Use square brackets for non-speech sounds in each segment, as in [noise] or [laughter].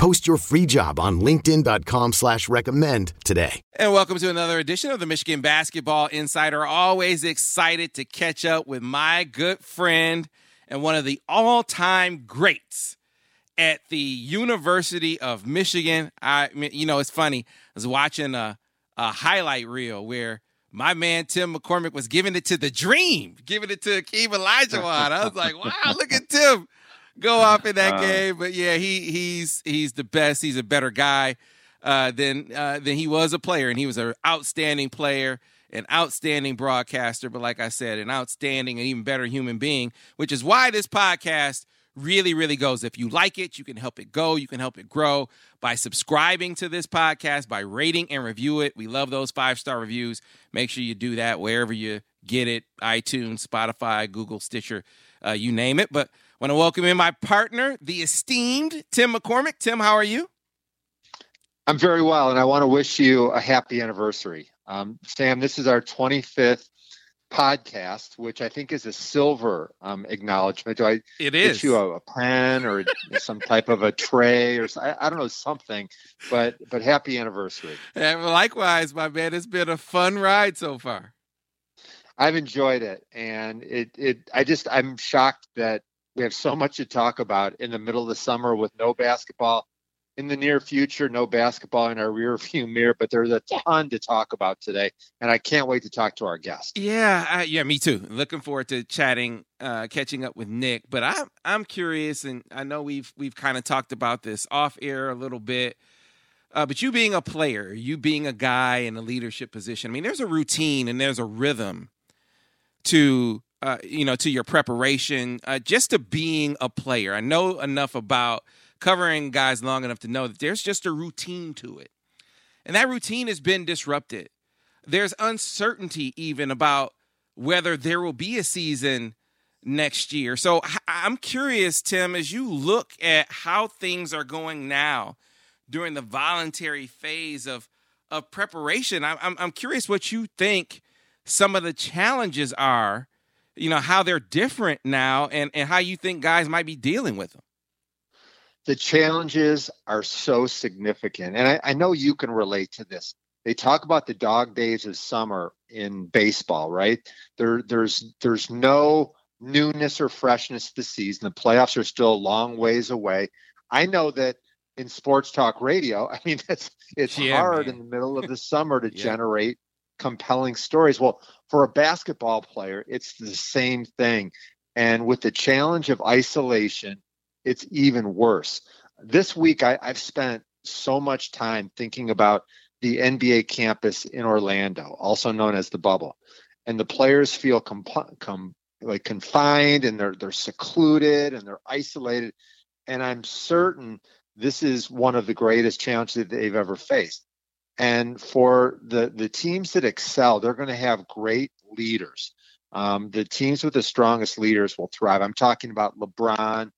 Post your free job on LinkedIn.com slash recommend today. And welcome to another edition of the Michigan Basketball Insider. Always excited to catch up with my good friend and one of the all-time greats at the University of Michigan. I you know, it's funny. I was watching a, a highlight reel where my man Tim McCormick was giving it to the dream, giving it to Akeem Olajuwon. I was like, wow, look at Tim go [laughs] off in that uh, game. But yeah, he he's he's the best. He's a better guy uh, than uh, than he was a player, and he was an outstanding player, an outstanding broadcaster. But like I said, an outstanding and even better human being, which is why this podcast really, really goes. If you like it, you can help it go. You can help it grow by subscribing to this podcast, by rating and review it. We love those five star reviews. Make sure you do that wherever you get it iTunes, Spotify, Google, Stitcher, uh, you name it. But want to welcome in my partner, the esteemed Tim McCormick. Tim, how are you? I'm very well, and I want to wish you a happy anniversary. Um, Sam, this is our 25th podcast, which I think is a silver um, acknowledgement. Do I it is. get you a, a pen or [laughs] some type of a tray or I, I, don't know something, but but happy anniversary. And likewise, my man, it's been a fun ride so far. I've enjoyed it, and it it I just I'm shocked that we have so much to talk about in the middle of the summer with no basketball. In the near future, no basketball in our rear view mirror, but there's a ton to talk about today, and I can't wait to talk to our guest. Yeah, I, yeah, me too. Looking forward to chatting, uh, catching up with Nik. But I'm I'm curious, and I know we've we've kind of talked about this off air a little bit. Uh, but you being a player, you being a guy in a leadership position, I mean, there's a routine and there's a rhythm to uh, you know, to your preparation, uh, just to being a player. I know enough about covering guys long enough to know that there's just a routine to it. And that routine has been disrupted. There's uncertainty even about whether there will be a season next year. So I'm curious, Tim, as you look at how things are going now during the voluntary phase of of preparation, I'm I'm curious what you think some of the challenges are you know how they're different now and and how you think guys might be dealing with them. The challenges are so significant and I, I, know you can relate to this. They talk about the dog days of summer in baseball right? There there's there's no newness or freshness this season. The playoffs are still a long ways away. I know that in sports talk radio [laughs] i mean it's it's yeah, hard man. in the middle of the [laughs] summer to yeah. generate compelling stories. Well, for a basketball player, it's the same thing. And with the challenge of isolation, it's even worse. This week, I, have spent so much time thinking about the NBA campus in Orlando, also known as the bubble. And the players feel comp- com- like confined and they're they're secluded and they're isolated. And I'm certain this is one of the greatest challenges that they've ever faced. And for the, the teams that excel, they're going to have great leaders. Um, the teams with the strongest leaders will thrive. I'm talking about LeBron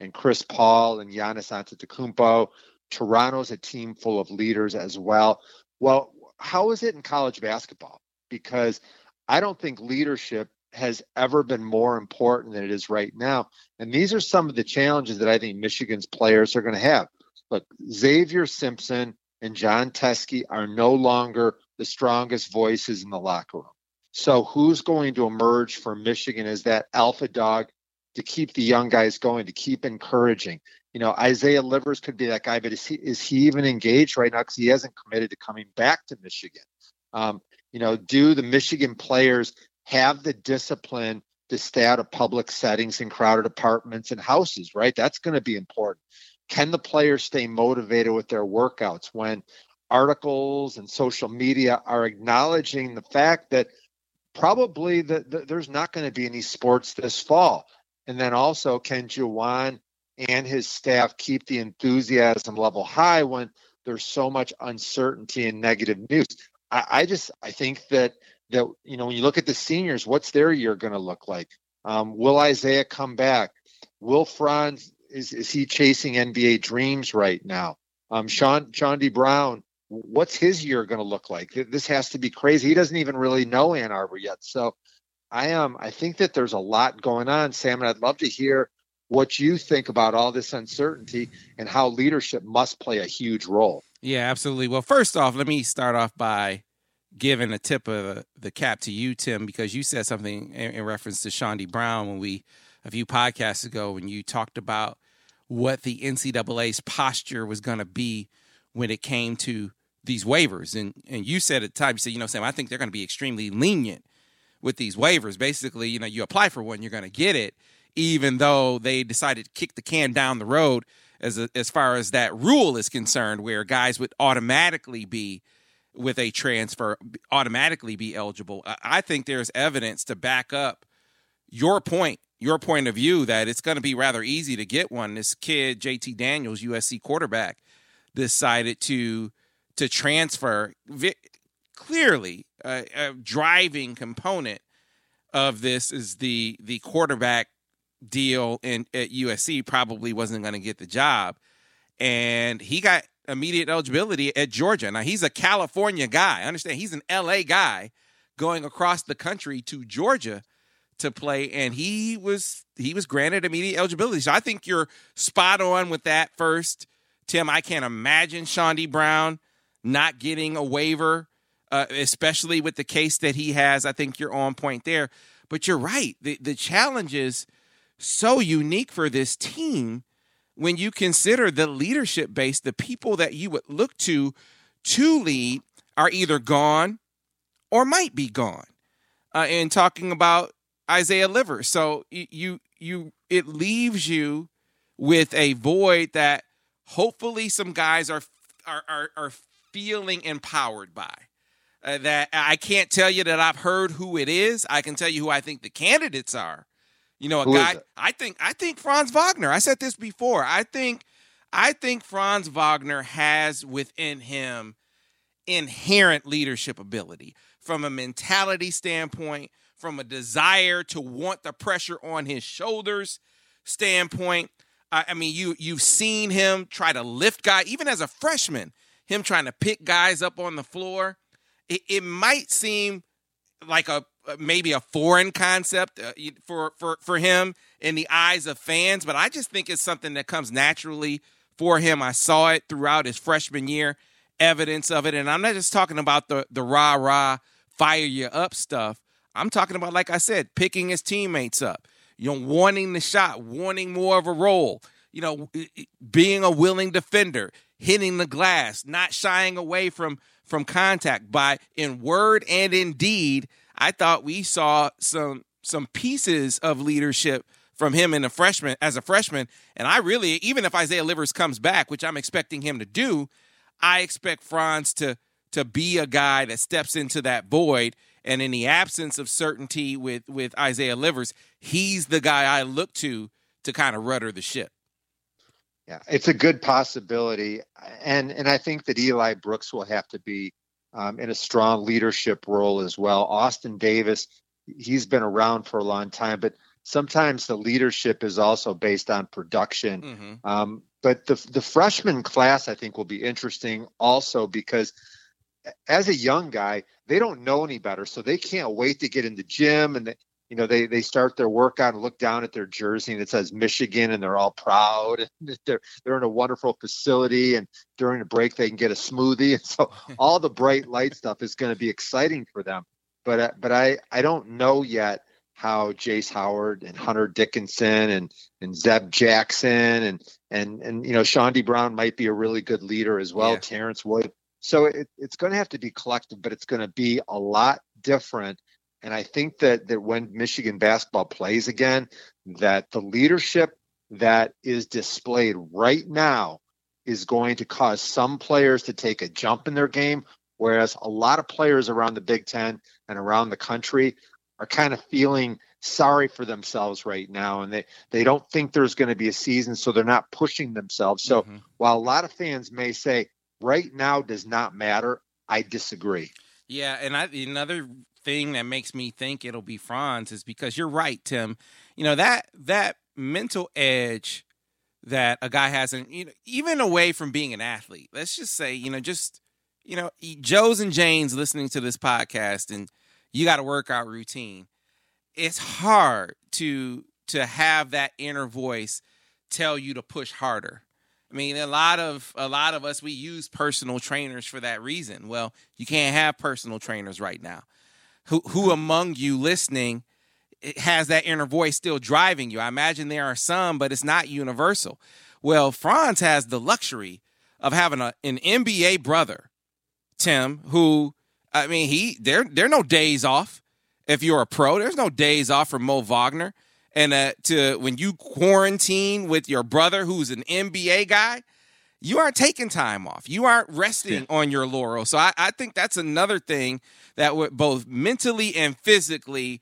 and Chris Paul and Giannis Antetokounmpo. Toronto's a team full of leaders as well. Well, how is it in college basketball? Because I don't think leadership has ever been more important than it is right now. And these are some of the challenges that I think Michigan's players are going to have. Look, Xavier Simpson and Jon Teske are no longer the strongest voices in the locker room. So who's going to emerge for Michigan as that alpha dog to keep the young guys going, to keep encouraging? You know, Isaiah Livers could be that guy, but is he is he even engaged right now because he hasn't committed to coming back to Michigan? Um, you know, do the Michigan players have the discipline to stay out of public settings and crowded apartments and houses? Right, that's going to be important can the players stay motivated with their workouts when articles and social media are acknowledging the fact that probably the, the, there's not going to be any sports this fall and then also can Juwan and his staff keep the enthusiasm level high when there's so much uncertainty and negative news. I, I just I think that that you know when you look at the seniors, what's their year going to look like? Um, will Isaiah come back? Will Franz is is he chasing NBA dreams right now? Um, Sean Chaundee Brown, what's his year going to look like? This has to be crazy. He doesn't even really know Ann Arbor yet. So I am. Um, I think that there's a lot going on, Sam, and I'd love to hear what you think about all this uncertainty and how leadership must play a huge role. Yeah, absolutely. Well, first off, let me start off by giving a tip of the cap to you, Tim, because you said something in, in reference to Chaundee Brown when we a few podcasts ago when you talked about what the NCAA's posture was going to be when it came to these waivers. And and you said at the time, you said, you know, Sam, I think they're going to be extremely lenient with these waivers. Basically, you know, you apply for one, you're going to get it, even though they decided to kick the can down the road as a, as far as that rule is concerned, where guys would automatically be with a transfer automatically be eligible. I think there's evidence to back up your point, your point of view that it's going to be rather easy to get one. This kid, JT Daniels, USC quarterback, decided to to transfer. Clearly, uh, a driving component of this is the the quarterback deal in at USC probably wasn't going to get the job, and he got immediate eligibility at Georgia. Now he's a California guy. I understand he's an LA guy going across the country to Georgia to play, and he was he was granted immediate eligibility. So I think you're spot on with that. First, Tim, I can't imagine Chaundee Brown not getting a waiver, uh, especially with the case that he has. I think you're on point there. But you're right. The the challenge is so unique for this team when you consider the leadership base, the people that you would look to to lead are either gone or might be gone. Uh, and talking about Isaiah Liver. so you you it leaves you with a void that hopefully some guys are are are, are feeling empowered by. Uh, that I can't tell you that I've heard who it is. I can tell you who I think the candidates are. You know, a Who guy. I think I think Franz Wagner. I said this before. I think I think Franz Wagner has within him inherent leadership ability from a mentality standpoint, from a desire to want the pressure on his shoulders standpoint. I mean, you you've seen him try to lift guys, even as a freshman, him trying to pick guys up on the floor. It, it might seem like a maybe a foreign concept uh, for for for him in the eyes of fans, but I just think it's something that comes naturally for him. I saw it throughout his freshman year, evidence of it, and I'm not just talking about the the rah rah fire you up stuff. I'm talking about, like I said, picking his teammates up, you know, wanting the shot, wanting more of a role, you know, being a willing defender, hitting the glass, not shying away from from contact by in word and in deed I thought we saw some some pieces of leadership from him in a freshman as a freshman. And I really, even if Isaiah Livers comes back, which I'm expecting him to do, I expect Franz to to be a guy that steps into that void. And in the absence of certainty with with Isaiah Livers, he's the guy I look to to kind of rudder the ship. Yeah, it's a good possibility, and and I think that Eli Brooks will have to be um, in a strong leadership role as well. Austin Davis, he's been around for a long time, but sometimes the leadership is also based on production. Mm-hmm. Um, but the the freshman class, I think, will be interesting also because as a young guy, they don't know any better, so they can't wait to get in the gym and you know they they start their workout and look down at their jersey and it says Michigan and they're all proud. [laughs] They're they're in a wonderful facility and during the break they can get a smoothie and [laughs] so [laughs] all the bright light stuff is going to be exciting for them. But uh, but I I don't know yet how Jace Howard and Hunter Dickinson and and Zeb Jackson and and and you know Chaundee Brown might be a really good leader as well. Yeah. Terrence Wood. So it, it's going to have to be collective, but it's going to be a lot different and I think that that when Michigan basketball plays again, that the leadership that is displayed right now is going to cause some players to take a jump in their game, whereas a lot of players around the Big Ten and around the country are kind of feeling sorry for themselves right now and they they don't think there's going to be a season so they're not pushing themselves so mm-hmm. while a lot of fans may say right now does not matter. I disagree. Yeah, and I, another thing that makes me think it'll be Franz is because you're right, Tim. You know that that mental edge that a guy has, and you know, even away from being an athlete. Let's just say, you know, just you know, Joe's and Jane's listening to this podcast, and you got a workout routine. It's hard to to have that inner voice tell you to push harder. I mean, a lot of a lot of us we use personal trainers for that reason. Well, you can't have personal trainers right now. Who who among you listening has that inner voice still driving you? I imagine there are some, but it's not universal. Well, Franz has the luxury of having a, an NBA brother, Tim, who I mean, he there there are no days off. If you're a pro, there's no days off for Mo Wagner and uh, to when you quarantine with your brother who's an NBA guy, you aren't taking time off. You aren't resting yeah. on your laurel. So I, I, think that's another thing that would both mentally and physically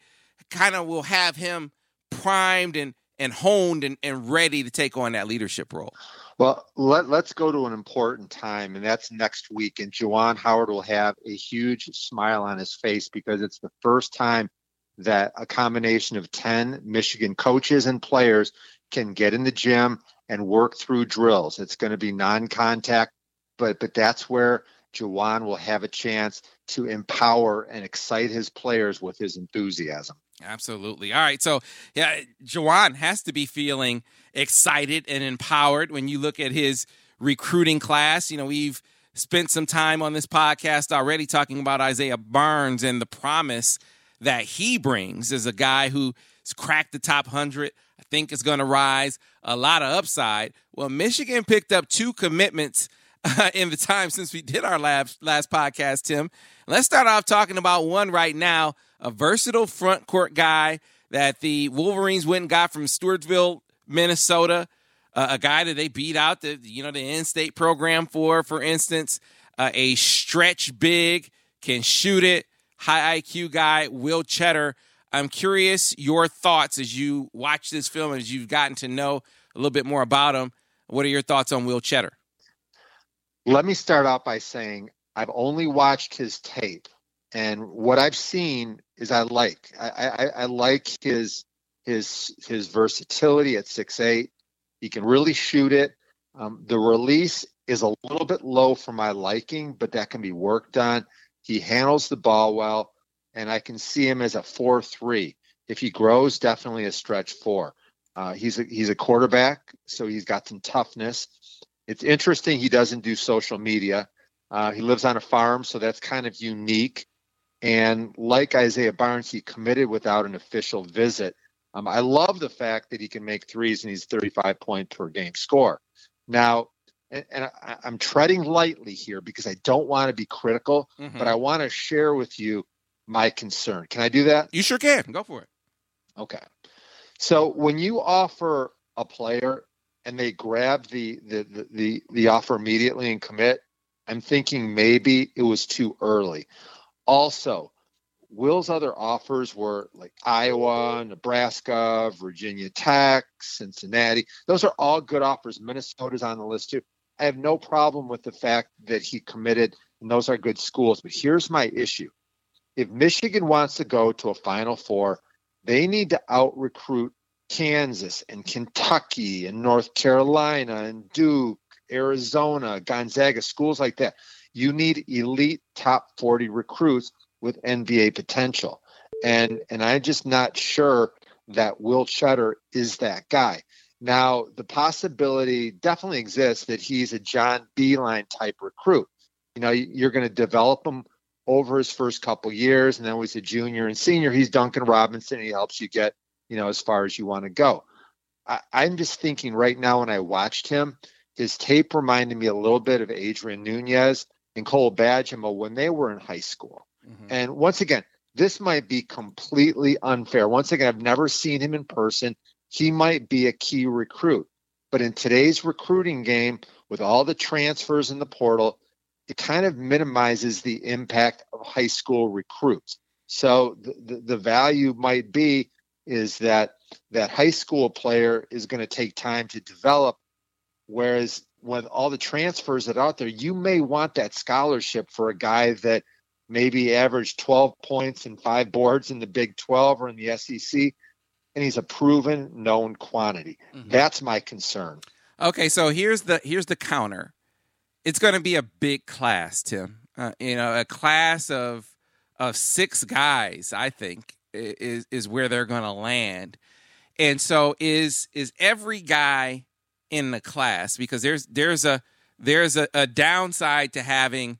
kind of will have him primed and and honed and, and ready to take on that leadership role. Well, let, let's go to an important time, and that's next week. And Juwan Howard will have a huge smile on his face because it's the first time that a combination of 10 Michigan coaches and players can get in the gym and work through drills. It's going to be non-contact, but but that's where Juwan will have a chance to empower and excite his players with his enthusiasm. Absolutely. All right. So, yeah, Juwan has to be feeling excited and empowered when you look at his recruiting class. You know, we've spent some time on this podcast already talking about Isaiah Barnes and the promise that he brings is a guy who's cracked the top 100. I think is going to rise a lot of upside. Well, Michigan picked up two commitments uh, in the time since we did our last, last podcast, Tim. Let's start off talking about one right now a versatile front court guy that the Wolverines went and got from Stewartville, Minnesota. Uh, a guy that they beat out the you know the in-state program for, for instance, uh, a stretch big can shoot it, high IQ guy, Will Tschetter. I'm curious your thoughts as you watch this film, as you've gotten to know a little bit more about him. What are your thoughts on Will Tschetter? Let me start out by saying I've only watched his tape, and what I've seen is I like. I, I, I like his his his versatility at six eight. He can really shoot it. Um, the release is a little bit low for my liking, but that can be worked on. He handles the ball well, and I can see him as a four-three. If he grows, definitely a stretch four. Uh, he's a he's a quarterback, so he's got some toughness. It's interesting he doesn't do social media. Uh, he lives on a farm, so that's kind of unique. And like Isaiah Barnes, he committed without an official visit. Um, I love the fact that he can make threes and he's 35 point per game score. Now, and, and I, am treading lightly here because I don't want to be critical, mm-hmm. but I want to share with you my concern. Can I do that? You sure can. Go for it. Okay. So when you offer a player and they grab the the the the, the offer immediately and commit, I'm thinking maybe it was too early. Also, Will's other offers were like Iowa, Nebraska, Virginia Tech, Cincinnati. Those are all good offers. Minnesota's on the list too. I have no problem with the fact that he committed, and those are good schools. But here's my issue: if Michigan wants to go to a Final Four, they need to out recruit Kansas and Kentucky and North Carolina and Duke, Arizona, Gonzaga, schools like that. You need elite top 40 recruits with NBA potential. And and I'm just not sure that Will Tschetter is that guy. Now, the possibility definitely exists that he's a John Beilein type recruit. You know, you're going to develop him over his first couple years, and then when he's a junior and senior, he's Duncan Robinson. he helps you get, you know, as far as you want to go. I, I'm just thinking right now when I watched him, his tape reminded me a little bit of Adrien Nunez and Cole Bajema when they were in high school. Mm-hmm. And once again, this might be completely unfair. Once again, I've never seen him in person he might be a key recruit. But in today's recruiting game, with all the transfers in the portal, it kind of minimizes the impact of high school recruits. So the, the, the value might be is that that high school player is going to take time to develop, whereas with all the transfers that are out there, you may want that scholarship for a guy that maybe averaged 12 points and five boards in the Big 12 or in the SEC, and he's a proven known quantity. Mm-hmm. That's my concern. Okay, so here's the here's the counter. It's going to be a big class, Tim. Uh, you know, a class of of six guys. I think is is where they're going to land. And so is is every guy in the class because there's there's a there's a, a downside to having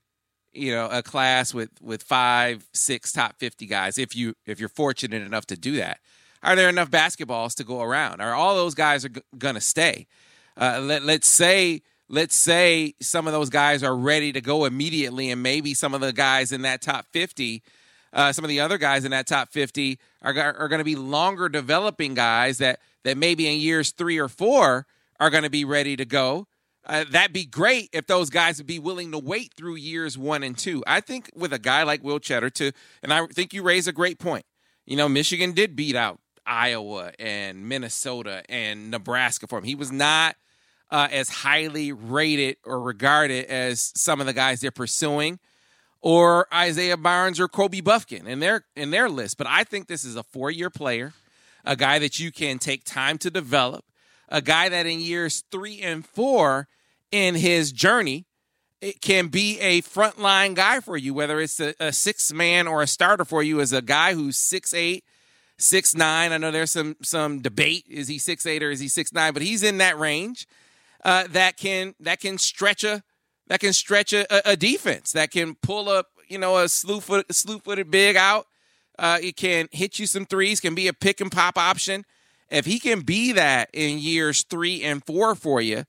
you know a class with with five six top 50 guys if you if you're fortunate enough to do that are there enough basketballs to go around are all those guys are g- gonna stay uh, let, let's say let's say some of those guys are ready to go immediately and maybe some of the guys in that top 50 uh, some of the other guys in that top 50 are, are going to be longer developing guys that that maybe in years three or four are going to be ready to go. Uh, that'd be great if those guys would be willing to wait through years one and two. I think with a guy like Will Tschetter, too, and I think you raise a great point. You know, Michigan did beat out Iowa and Minnesota and Nebraska for him. He was not uh, as highly rated or regarded as some of the guys they're pursuing or Isaiah Barnes or Kobe Bufkin in their in their list. But I think this is a four year player, a guy that you can take time to develop, a guy that in years three and four in his journey it can be a frontline guy for you, whether it's a, a six man or a starter for you as a guy who's six eight, six nine. I know there's some some debate: is he six eight or is he six nine? But he's in that range uh, that can that can stretch a that can stretch a, a defense, that can pull up, you know, a slew foot, slew footed big out. Uh, it can hit you some threes, can be a pick and pop option. If he can be that in years three and four for you,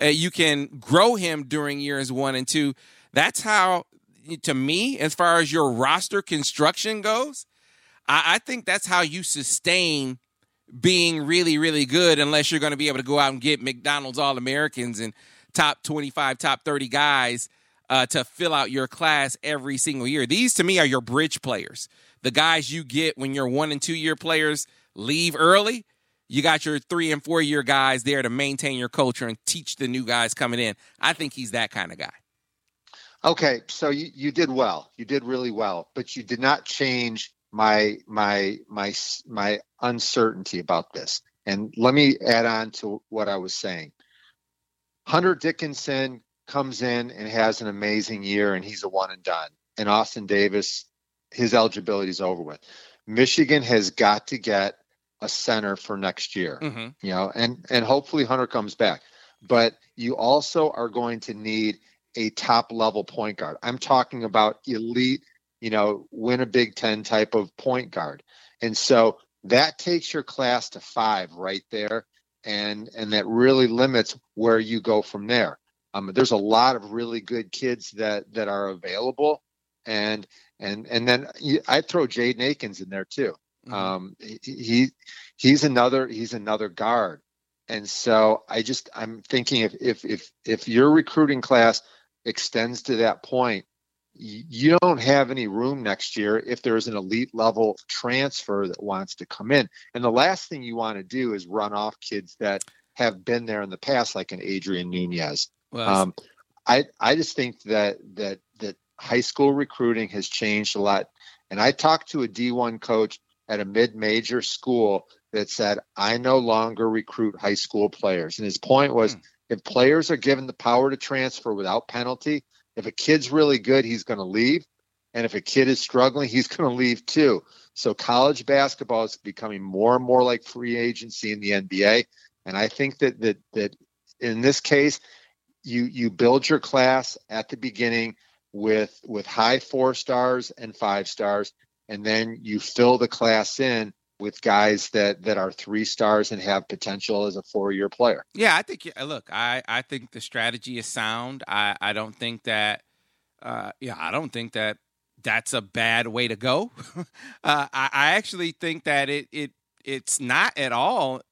uh, you can grow him during years one and two. That's how, to me, as far as your roster construction goes, I, I think that's how you sustain being really, really good, unless you're going to be able to go out and get McDonald's All Americans and top 25, top 30 guys uh, to fill out your class every single year. These to me are your bridge players. The guys you get when your one and two year players leave early. You got your three and four year guys there to maintain your culture and teach the new guys coming in. I think he's that kind of guy. Okay, so you, you did well. You did really well, but you did not change my my my my uncertainty about this. And let me add on to what I was saying. Hunter Dickinson comes in and has an amazing year, and he's a one and done. And Austin Davis, his eligibility is over with. Michigan has got to get a center for next year, mm-hmm. you know, and and hopefully Hunter comes back. But you also are going to need a top level point guard. I'm talking about elite, you know, win a Big Ten type of point guard. And so that takes your class to five right there and and that really limits where you go from there. Um, there's a lot of really good kids that that are available, and and and then I throw Jaden Akins in there too. Mm-hmm. Um, he he's another he's another guard, and so I just I'm thinking if if if if your recruiting class extends to that point, you don't have any room next year if there's an elite level transfer that wants to come in. And the last thing you want to do is run off kids that have been there in the past, like an Adrien Nunez. Well, um, I I just think that that that high school recruiting has changed a lot. And I talked to a D1 coach at a mid-major school that said, "I no longer recruit high school players." And his point was, hmm. if players are given the power to transfer without penalty, if a kid's really good, he's going to leave. And if a kid is struggling, he's going to leave too. So college basketball is becoming more and more like free agency in the NBA. And I think that that that in this case, you you build your class at the beginning with with high four stars and five stars, and then you fill the class in with guys that that are three stars and have potential as a four year player. Yeah, I think. Look, I I think the strategy is sound. I I don't think that. Uh, yeah, I don't think that that's a bad way to go. [laughs] uh, I, I actually think that it it it's not at all.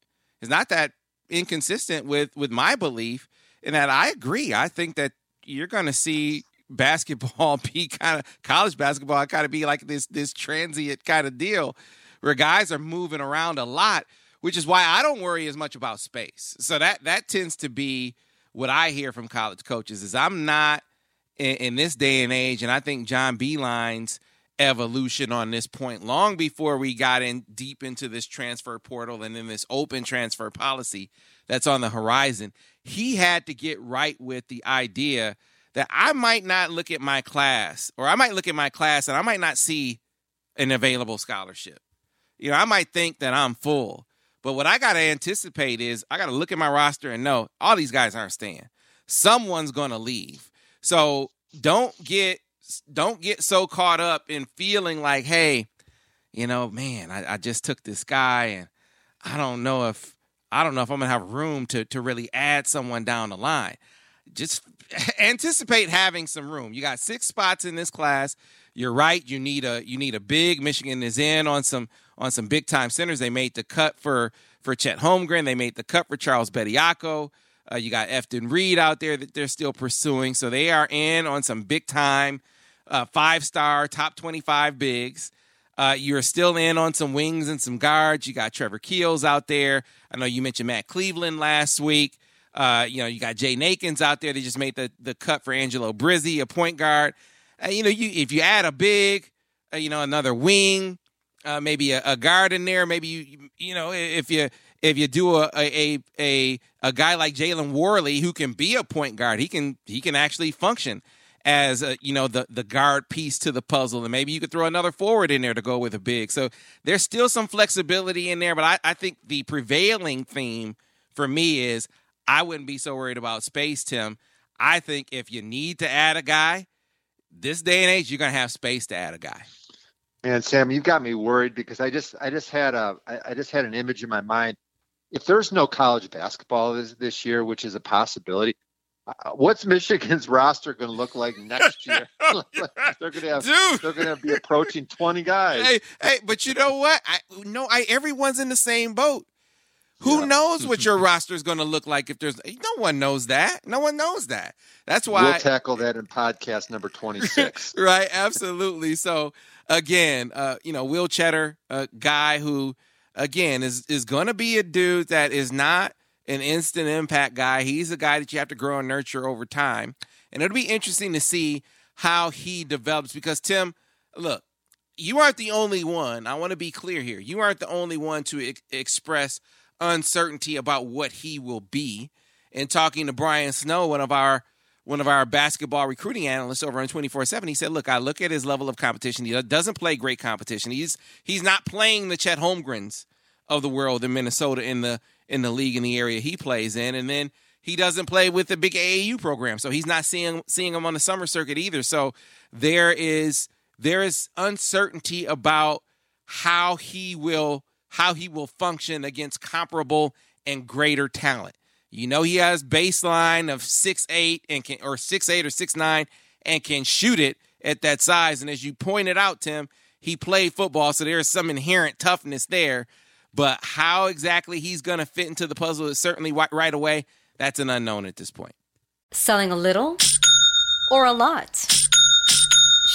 It's not that inconsistent with with my belief in that I agree. I think that you're going to see basketball [laughs] be kind of college basketball kind of be like this this transient kind of deal where guys are moving around a lot, which is why I don't worry as much about space. So that that tends to be what I hear from college coaches is I'm not in, in this day and age, and I think John Beilein's evolution on this point long before we got in deep into this transfer portal and then this open transfer policy that's on the horizon. He had to get right with the idea that I might not look at my class or I might look at my class and I might not see an available scholarship. You know, I might think that I'm full. But what I got to anticipate is I got to look at my roster and know all these guys aren't staying. Someone's going to leave. So don't get don't get so caught up in feeling like, hey, you know, man, I, I just took this guy and I don't know if I don't know if I'm gonna have room to to really add someone down the line. Just [laughs] anticipate having some room. You got six spots in this class. You're right. You need a you need a big. Michigan is in on some on some big time centers. They made the cut for for Chet Holmgren. They made the cut for Charles Bediako. Uh, you got Efton Reid out there that they're still pursuing. So they are in on some big time uh, five star, top 25 bigs. Uh, you're still in on some wings and some guards. You got Trevor Keels out there. I know you mentioned Matt Cleveland last week. Uh, you know, you got Jay Akins out there. They just made the, the cut for Angelo Brizzi, a point guard. Uh, you know, you if you add a big, uh, you know, another wing, uh, maybe a, a, guard in there. Maybe you, you know, if you if you do a a a a guy like Jalen Warley who can be a point guard, he can he can actually function as a, you know the the guard piece to the puzzle, and maybe you could throw another forward in there to go with a big. So there's still some flexibility in there, but I, I think the prevailing theme for me is I wouldn't be so worried about space, Tim. I think if you need to add a guy, this day and age, you're gonna have space to add a guy. Man, Sam, you've got me worried because I just I just had a I just had an image in my mind. If there's no college basketball this, this year, which is a possibility, uh, what's Michigan's [laughs] roster going to look like next [laughs] year? [laughs] they're going to have, Dude. they're going to be approaching twenty guys. Hey, hey, but you know what? I no, I everyone's in the same boat. Who yeah. knows what your roster is going to look like if there's no one knows that. No one knows that. That's why we'll tackle that in podcast number 26. right, absolutely. So again, uh, you know, Will Tschetter, a guy who again is is going to be a dude that is not an instant impact guy. He's a guy that you have to grow and nurture over time. And it'll be interesting to see how he develops because, Tim, look, you aren't the only one. I want to be clear here. You aren't the only one to ex- express uncertainty about what he will be. In talking to Brian Snow, one of our one of our basketball recruiting analysts over on 24/7, he said, "Look, I look at his level of competition. He doesn't play great competition. He's he's not playing the Chet Holmgrens of the world in Minnesota in the in the league in the area he plays in, and then he doesn't play with the big AAU program, so he's not seeing seeing him on the summer circuit either. So there is there is uncertainty about how he will how he will function against comparable and greater talent. You know he has baseline of six eight and can or six eight or six nine and can shoot it at that size. And as you pointed out, Tim, he played football, so there is some inherent toughness there. But how exactly he's going to fit into the puzzle is certainly right away. That's an unknown at this point. Selling a little or a lot?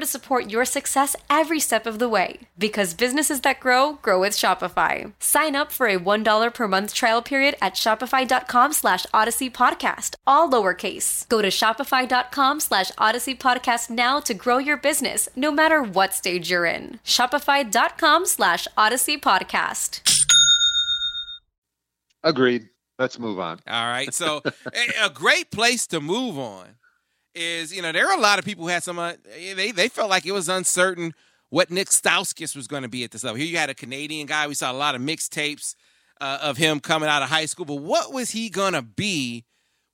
to support your success every step of the way. Because businesses that grow, grow with Shopify. Sign up for a $1 per month trial period at at shopify.com slash odyssey podcast, all lowercase. Go to shopify.com slash odyssey podcast now to grow your business no matter what stage you're in. Shopify.com slash odyssey podcast. Agreed. let's move on. All right. So [laughs] a, a great place to move on is you know there are a lot of people who had some uh, they they felt like it was uncertain what Nik Stauskas was going to be at this level. Here you had a Canadian guy. We saw a lot of mixtapes uh, of him coming out of high school, but what was he going to be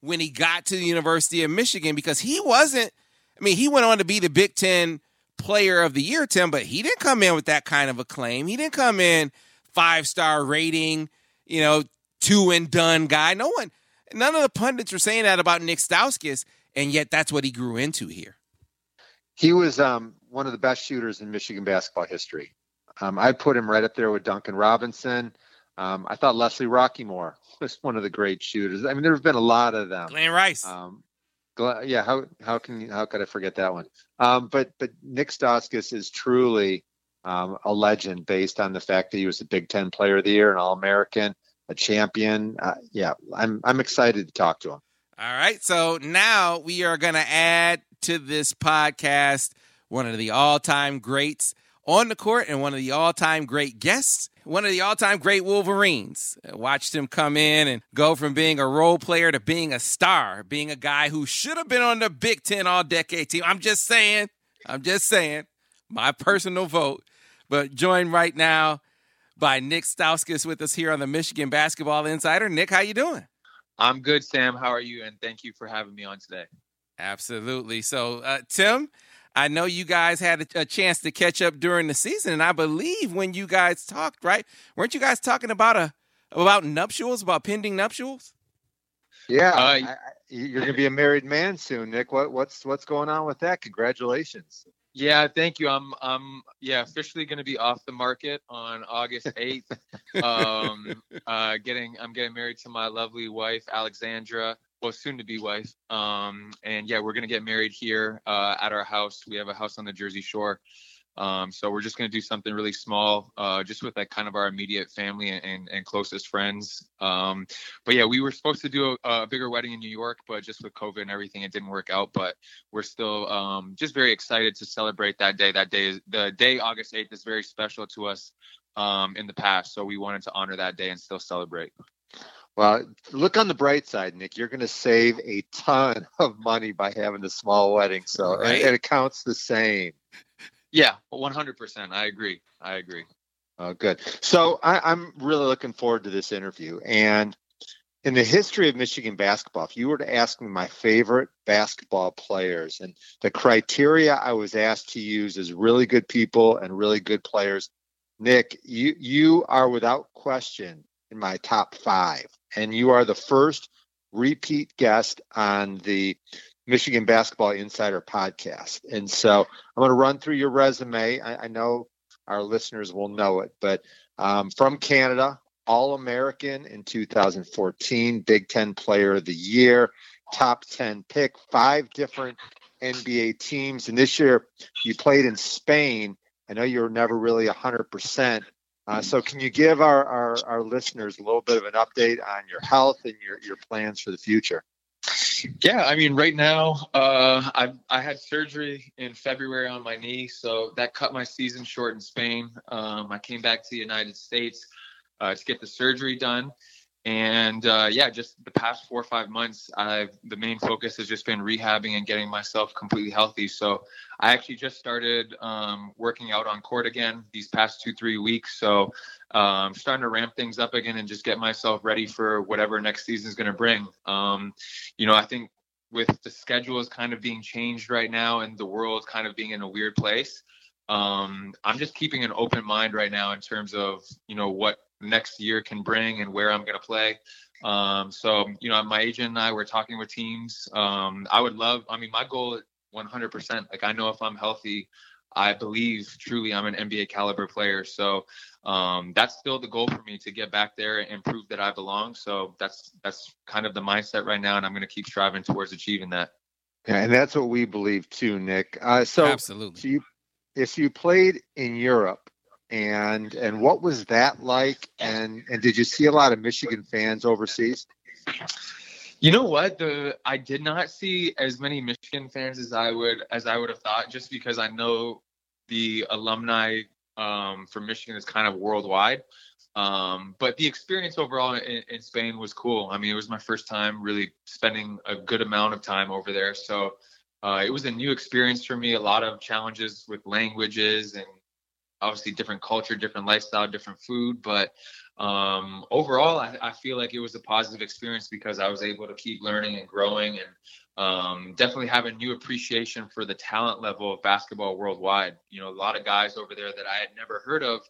when he got to the University of Michigan? Because he wasn't. I mean, he went on to be the Big Ten Player of the Year, Tim, but he didn't come in with that kind of acclaim. He didn't come in five star rating, you know, two and done guy. No one, none of the pundits were saying that about Nik Stauskas, and yet that's what he grew into here. He was um, one of the best shooters in Michigan basketball history. Um, I'd put him right up there with Duncan Robinson. Um, I thought Leslie Rockymore [laughs] was one of the great shooters. I mean, there have been a lot of them. Glen Rice. Um, yeah, how how can you, how could I forget that one? Um, but but Nik Stauskas is truly um, a legend based on the fact that he was a Big Ten Player of the Year, an All American, a champion. Uh, yeah, I'm I'm excited to talk to him. All right, so now we are going to add to this podcast one of the all-time greats on the court and one of the all-time great guests one of the all-time great Wolverines. I watched him come in and go from being a role player to being a star, being a guy who should have been on the Big Ten all-decade team. I'm just saying. I'm just saying. My personal vote. But joined right now by Nik Stauskas with us here on the Michigan Basketball Insider. Nik, how you doing? I'm good, Sam. How are you? And thank you for having me on today. Absolutely. So, uh, Tim, I know you guys had a, a, chance to catch up during the season, and I believe when you guys talked, right? Weren't you guys talking about a about nuptials, about pending nuptials? Yeah, uh, I, I, you're going to be a married man soon, Nik. What what's what's going on with that? Congratulations. Yeah, thank you. I'm I'm yeah officially going to be off the market on August 8th. um, [laughs] uh, getting I'm getting married to my lovely wife Alexandra well, soon to be wife. Um, and yeah, we're gonna get married here uh, at our house. We have a house on the Jersey Shore. Um, so we're just gonna do something really small, uh, just with like kind of our immediate family and, and closest friends. Um, but yeah, we were supposed to do a, a, bigger wedding in New York, but just with COVID and everything, it didn't work out. But we're still um, just very excited to celebrate that day. That day is the day August 8th is very special to us um, in the past. So we wanted to honor that day and still celebrate. Well, look on the bright side, Nik. You're going to save a ton [laughs] of money by having a small wedding, so right? and, and, it counts the same. Yeah, 100%. I agree. I agree. Oh, good. So I, I'm really looking forward to this interview. And in the history of Michigan basketball, if you were to ask me my favorite basketball players, and the criteria I was asked to use is really good people and really good players, Nik, you you are without question in my top five and you are the first repeat guest on the Michigan Basketball Insider podcast. And so I'm going to run through your resume. I, I know our listeners will know it, but um, from Canada, All American in 2014, Big Ten Player of the Year, top 10 pick, five different NBA teams. And this year you played in Spain. I know you were never really 100%, uh, so, can you give our, our, our listeners a little bit of an update on your health and your, your plans for the future? Yeah, I mean, right now, uh, I I had surgery in February on my knee, so that cut my season short in Spain. Um, I came back to the United States uh, to get the surgery done, and uh, yeah, just the past four or five months, I've the main focus has just been rehabbing and getting myself completely healthy. So I actually just started um, working out on court again these past two three weeks. So um, starting to ramp things up again and just get myself ready for whatever next season is going to bring. Um, you know, I think with the schedules kind of being changed right now and the world kind of being in a weird place. Um, I'm just keeping an open mind right now in terms of you know what next year can bring and where I'm going to play. Um, so, you know, my agent and I were talking with teams. Um, I would love, I mean, my goal 100%, like I know if I'm healthy, I believe truly I'm an NBA caliber player. So um, that's still the goal for me to get back there and prove that I belong. So that's that's kind of the mindset right now, and I'm going to keep striving towards achieving that. Yeah, and that's what we believe too, Nik. Uh, so absolutely, so you, if you played in Europe, and and what was that like and and did you see a lot of michigan fans overseas you know what the i did not see as many michigan fans as i would as i would have thought just because i know the alumni um, for Michigan is kind of worldwide. Um, but the experience overall in, in, Spain was cool. I mean, it was my first time really spending a good amount of time over there. So uh, it was a new experience for me. A lot of challenges with languages and obviously different culture, different lifestyle, different food. But um, overall, I, I, feel like it was a positive experience because I was able to keep learning and growing and um, definitely have a new appreciation for the talent level of basketball worldwide. You know, a lot of guys over there that I had never heard of,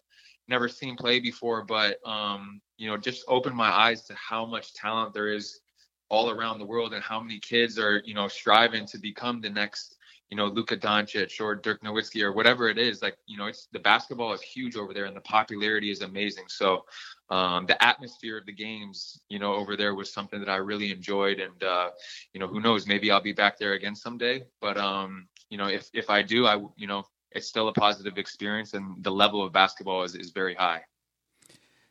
never seen play before, but, um, you know, just opened my eyes to how much talent there is all around the world and how many kids are, you know, striving to become the next you know, Luka Doncic or Dirk Nowitzki or whatever it is. Like, you know, it's the basketball is huge over there and the popularity is amazing. So um, the atmosphere of the games, you know, over there was something that I really enjoyed. And, uh, you know, who knows, maybe I'll be back there again someday. But, um, you know, if, if I do, I, you know, it's still a positive experience and the level of basketball is, is very high.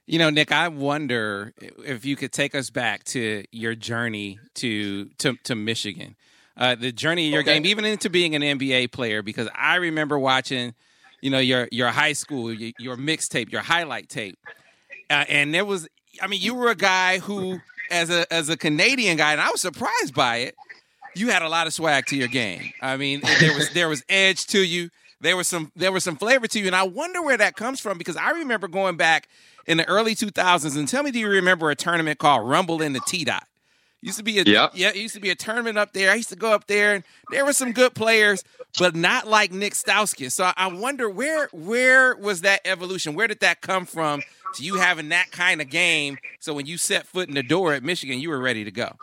You know, Nik, I wonder if you could take us back to your journey to to, to Michigan uh, the journey of your okay. game, even into being an NBA player, because I remember watching, you know, your your high school, your, your mixtape, your highlight tape, uh, and there was, I mean, you were a guy who, as a as a Canadian guy, and I was surprised by it. You had a lot of swag to your game. I mean, there was there was edge to you. There was some there was some flavor to you, and I wonder where that comes from because I remember going back in the early 2000s. And tell me, do you remember a tournament called Rumble in the T Dot? Used to be a yep. yeah, it used to be a tournament up there. I used to go up there and there were some good players, but not like Nik Stauskas. So I wonder where where was that evolution? Where did that come from to you having that kind of game? So when you set foot in the door at Michigan, you were ready to go.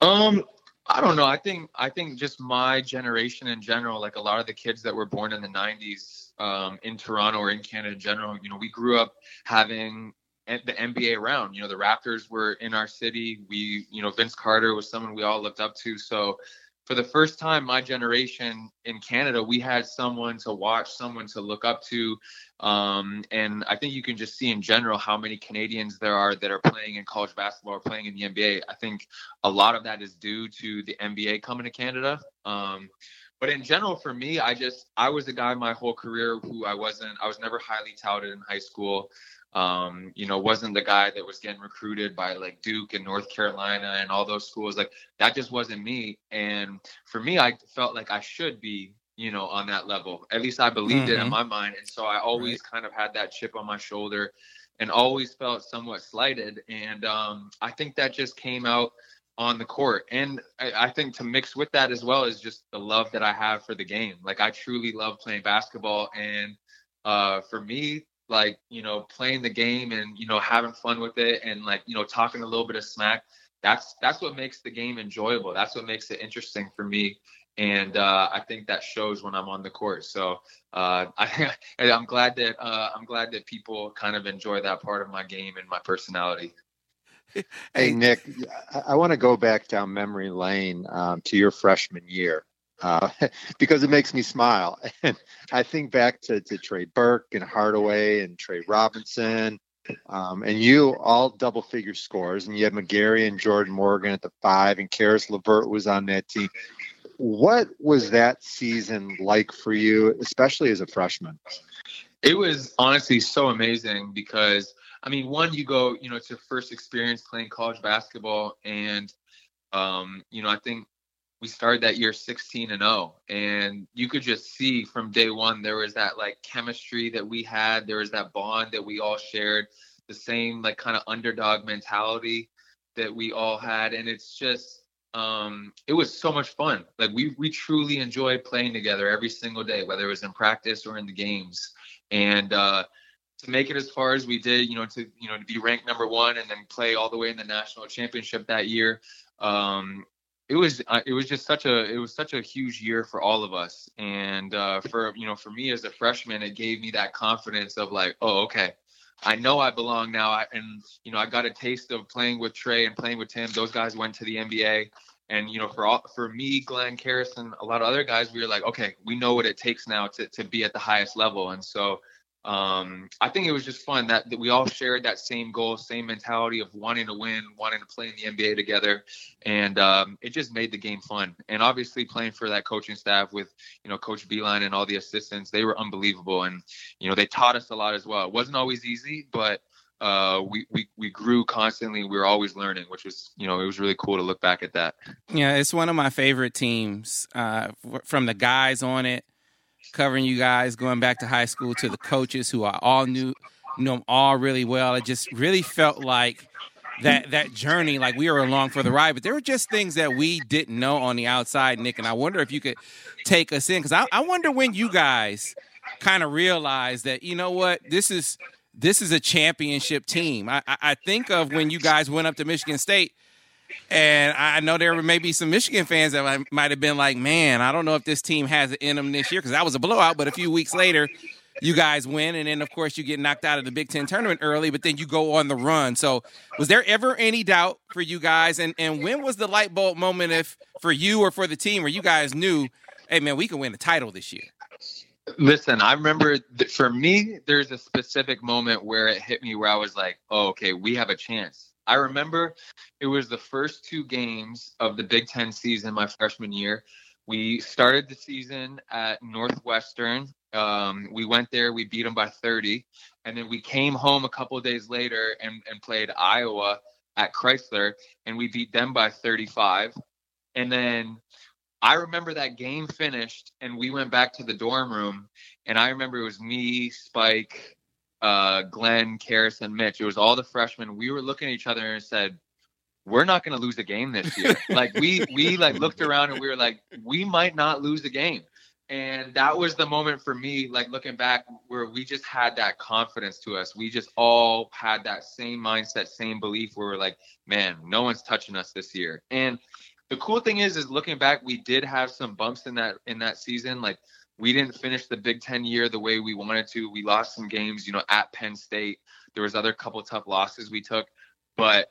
Um, I don't know. I think I think just my generation in general, like a lot of the kids that were born in the '90s um, in Toronto or in Canada in general, you know, we grew up having the NBA around. You know, the Raptors were in our city. We, you know, Vince Carter was someone we all looked up to. So for the first time, my generation in Canada, we had someone to watch, someone to look up to. Um, and I think you can just see in general how many Canadians there are that are playing in college basketball or playing in the NBA. I think a lot of that is due to the NBA coming to Canada. Um, but in general, for me, I just I was a guy my whole career who I wasn't. I was never highly touted in high school um, you know, wasn't the guy that was getting recruited by like Duke and North Carolina and all those schools. Like that just wasn't me. And for me, I felt like I should be, you know, on that level. At least I believed mm-hmm. it in mm-hmm. my mind. And so I always right. kind of had that chip on my shoulder and always felt somewhat slighted. And um, I think that just came out on the court. And I, I, think to mix with that as well is just the love that I have for the game. Like I truly love playing basketball. And uh, for me, like you know playing the game and you know having fun with it and like you know talking a little bit of smack that's that's what makes the game enjoyable that's what makes it interesting for me and uh, I think that shows when I'm on the court. So uh, [laughs] I, I'm glad that uh, I'm glad that people kind of enjoy that part of my game and my personality. [laughs] Hey Nik, I, I want to go back down memory lane um, to your freshman year uh, [laughs] because it makes me smile. [laughs] And I think back to, to Trey Burke and Hardaway and Trey Robinson, um, and you all double figure scores, and you had McGary and Jordan Morgan at the five, and Caris LeVert was on that team. What was that season like for you, especially as a freshman? It was honestly so amazing because I mean, one, you go, you know, it's your first experience playing college basketball, and um, you know, I think we started that year 16 and 0 and you could just see from day one there was that like chemistry that we had there was that bond that we all shared the same like kind of underdog mentality that we all had and it's just um it was so much fun. Like we we truly enjoyed playing together every single day whether it was in practice or in the games. And uh to make it as far as we did you know to you know to be ranked number one and then play all the way in the national championship that year um it was uh, it was just such a it was such a huge year for all of us. And uh, for you know for me as a freshman it gave me that confidence of like oh okay I know I belong now. I, and you know I got a taste of playing with Trey and playing with Tim those guys went to the NBA and you know for all for me Glenn Caris and a lot of other guys we were like okay we know what it takes now to to be at the highest level. And so um, I think it was just fun that, that we all shared that same goal, same mentality of wanting to win, wanting to play in the NBA together, and um, it just made the game fun. And obviously, playing for that coaching staff with you know Coach Beilein and all the assistants, they were unbelievable, and you know they taught us a lot as well. It wasn't always easy, but uh, we, we we grew constantly. We were always learning, which was you know it was really cool to look back at that. Yeah, it's one of my favorite teams. Uh, from the guys on it, covering you guys going back to high school to the coaches who I all knew knew them all really well. It just really felt like that that journey, like we were along for the ride. But there were just things that we didn't know on the outside, Nik. And I wonder if you could take us in because I, I wonder when you guys kind of realized that you know what this is this is a championship team. I, I think of when you guys went up to Michigan State and I know there were maybe some Michigan fans that might have been like, man, I don't know if this team has it in them this year because that was a blowout. But a few weeks later, you guys win. And then, of course, you get knocked out of the Big Ten tournament early, but then you go on the run. So, was there ever any doubt for you guys? And, and when was the light bulb moment, if for you or for the team, where you guys knew, hey, man, we can win the title this year? Listen, I remember for me, there's a specific moment where it hit me where I was like, oh, okay, we have a chance I remember it was the first two games of the Big Ten season my freshman year. We started the season at Northwestern. Um, we went there, we beat them by 30, and then we came home a couple days later and, and played Iowa at Crisler, and we beat them by 35. And then I remember that game finished, and we went back to the dorm room, and I remember it was me, Spike, uh, Glenn, Caris, and Mitch. It was all the freshmen. We were looking at each other and said, "We're not going to lose a game this year." [laughs] like we we like looked around and we were like, "We might not lose a game." And that was the moment for me, like looking back, where we just had that confidence to us. We just all had that same mindset, same belief. Where we're like, "Man, no one's touching us this year." And the cool thing is, is looking back, we did have some bumps in that in that season, like we didn't finish the Big Ten year the way we wanted to. We lost some games, you know, at Penn State. There was other couple tough losses we took, but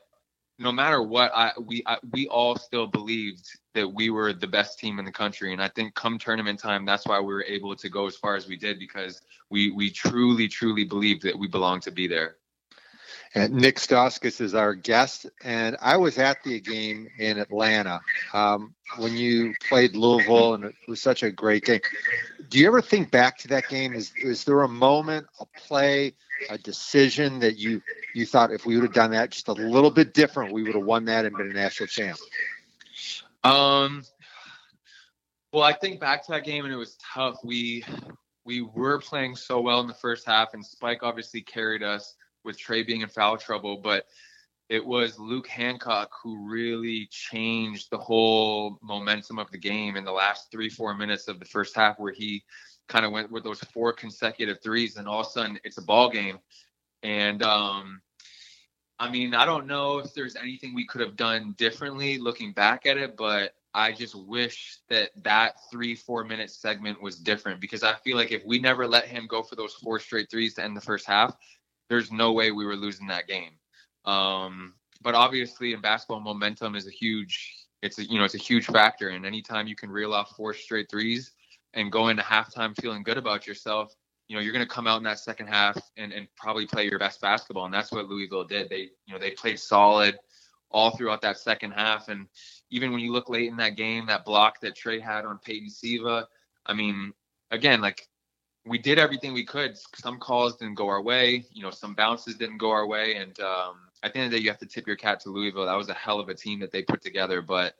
no matter what, I we I, we all still believed that we were the best team in the country, and I think come tournament time, that's why we were able to go as far as we did because we we truly truly believed that we belonged to be there. And Nik Stauskas is our guest, and I was at the game in Atlanta um, when you played Louisville, and it was such a great game. Do you ever think back to that game? Is is there a moment, a play, a decision that you you thought if we would have done that just a little bit different, we would have won that and been a national champ? Um. Well, I think back to that game, and it was tough. We we were playing so well in the first half, and Spike obviously carried us with Trey being in foul trouble, but it was Luke Hancock who really changed the whole momentum of the game in the last three, four minutes of the first half, where he kind of went with those four consecutive threes, and all of a sudden it's a ball game. And um, I mean, I don't know if there's anything we could have done differently looking back at it, but I just wish that that three, four minute segment was different because I feel like if we never let him go for those four straight threes to end the first half, there's no way we were losing that game. Um, but obviously, in basketball, momentum is a huge. It's a you know it's a huge factor, and anytime you can reel off four straight threes and go into halftime feeling good about yourself, you know you're going to come out in that second half and, and probably play your best basketball, and that's what Louisville did. They you know they played solid all throughout that second half, and even when you look late in that game, that block that Trey had on Peyton Siva, I mean, again, like we did everything we could. Some calls didn't go our way. You know, some bounces didn't go our way. And um, at the end of the day, you have to tip your cap to Louisville. That was a hell of a team that they put together. But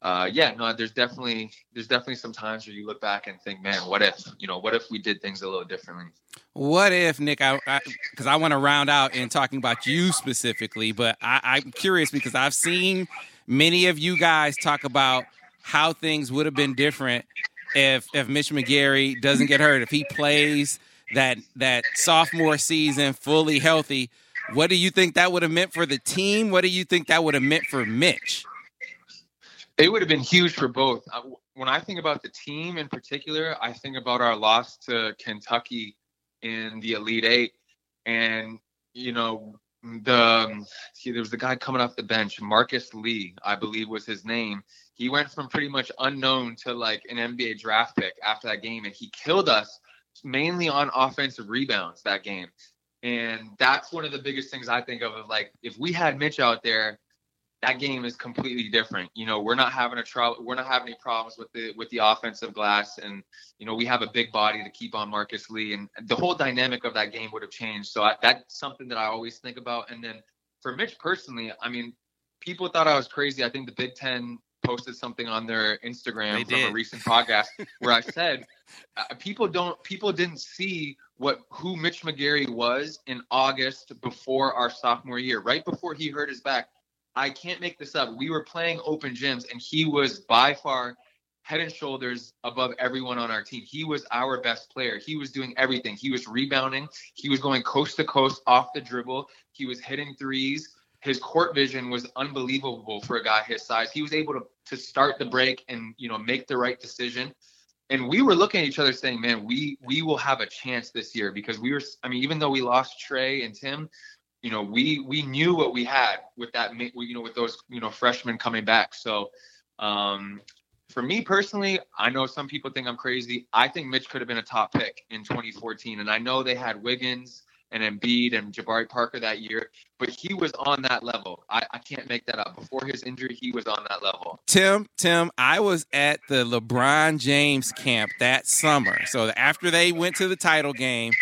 uh, yeah, no, there's definitely there's definitely some times where you look back and think, man, what if you know, what if we did things a little differently? What if Nik? I because I, I want to round out in talking about you specifically, but I, I'm curious because I've seen many of you guys talk about how things would have been different if if Mitch McGary doesn't get hurt, if he plays that that sophomore season fully healthy, what do you think that would have meant for the team? What do you think that would have meant for Mitch? It would have been huge for both. When I think about the team in particular, I think about our loss to Kentucky in the Elite Eight, and you know the um, see there was the guy coming off the bench, Marcus Lee, I believe was his name, he went from pretty much unknown to like an NBA draft pick after that game, and he killed us mainly on offensive rebounds that game. And that's one of the biggest things I think of. Of like, if we had Mitch out there, that game is completely different. You know, we're not having a trouble. We're not having any problems with the with the offensive glass, and you know, we have a big body to keep on Marcus Lee, and the whole dynamic of that game would have changed. So I, that's something that I always think about. And then for Mitch personally, I mean, people thought I was crazy. I think the Big Ten posted something on their Instagram They from did. a recent podcast [laughs] where I said uh, people don't people didn't see what who Mitch McGary was in August before our sophomore year, right before he hurt his back. I can't make this up. We were playing open gyms and he was by far head and shoulders above everyone on our team. He was our best player. He was doing everything. He was rebounding, he was going coast to coast off the dribble, he was hitting threes. His court vision was unbelievable for a guy his size. He was able to to start the break and you know make the right decision and we were looking at each other saying, man, we we will have a chance this year because we were. I mean, even though we lost Trey and Tim, you know, we we knew what we had with that, you know, with those you know freshmen coming back. So, um, for me personally, I know some people think I'm crazy. I think Mitch could have been a top pick in 2014, and I know they had Wiggins and Embiid and Jabari Parker that year, but he was on that level. I, I can't make that up. Before his injury, he was on that level. Tim, Tim, I was at the LeBron James camp that summer. So after they went to the title game,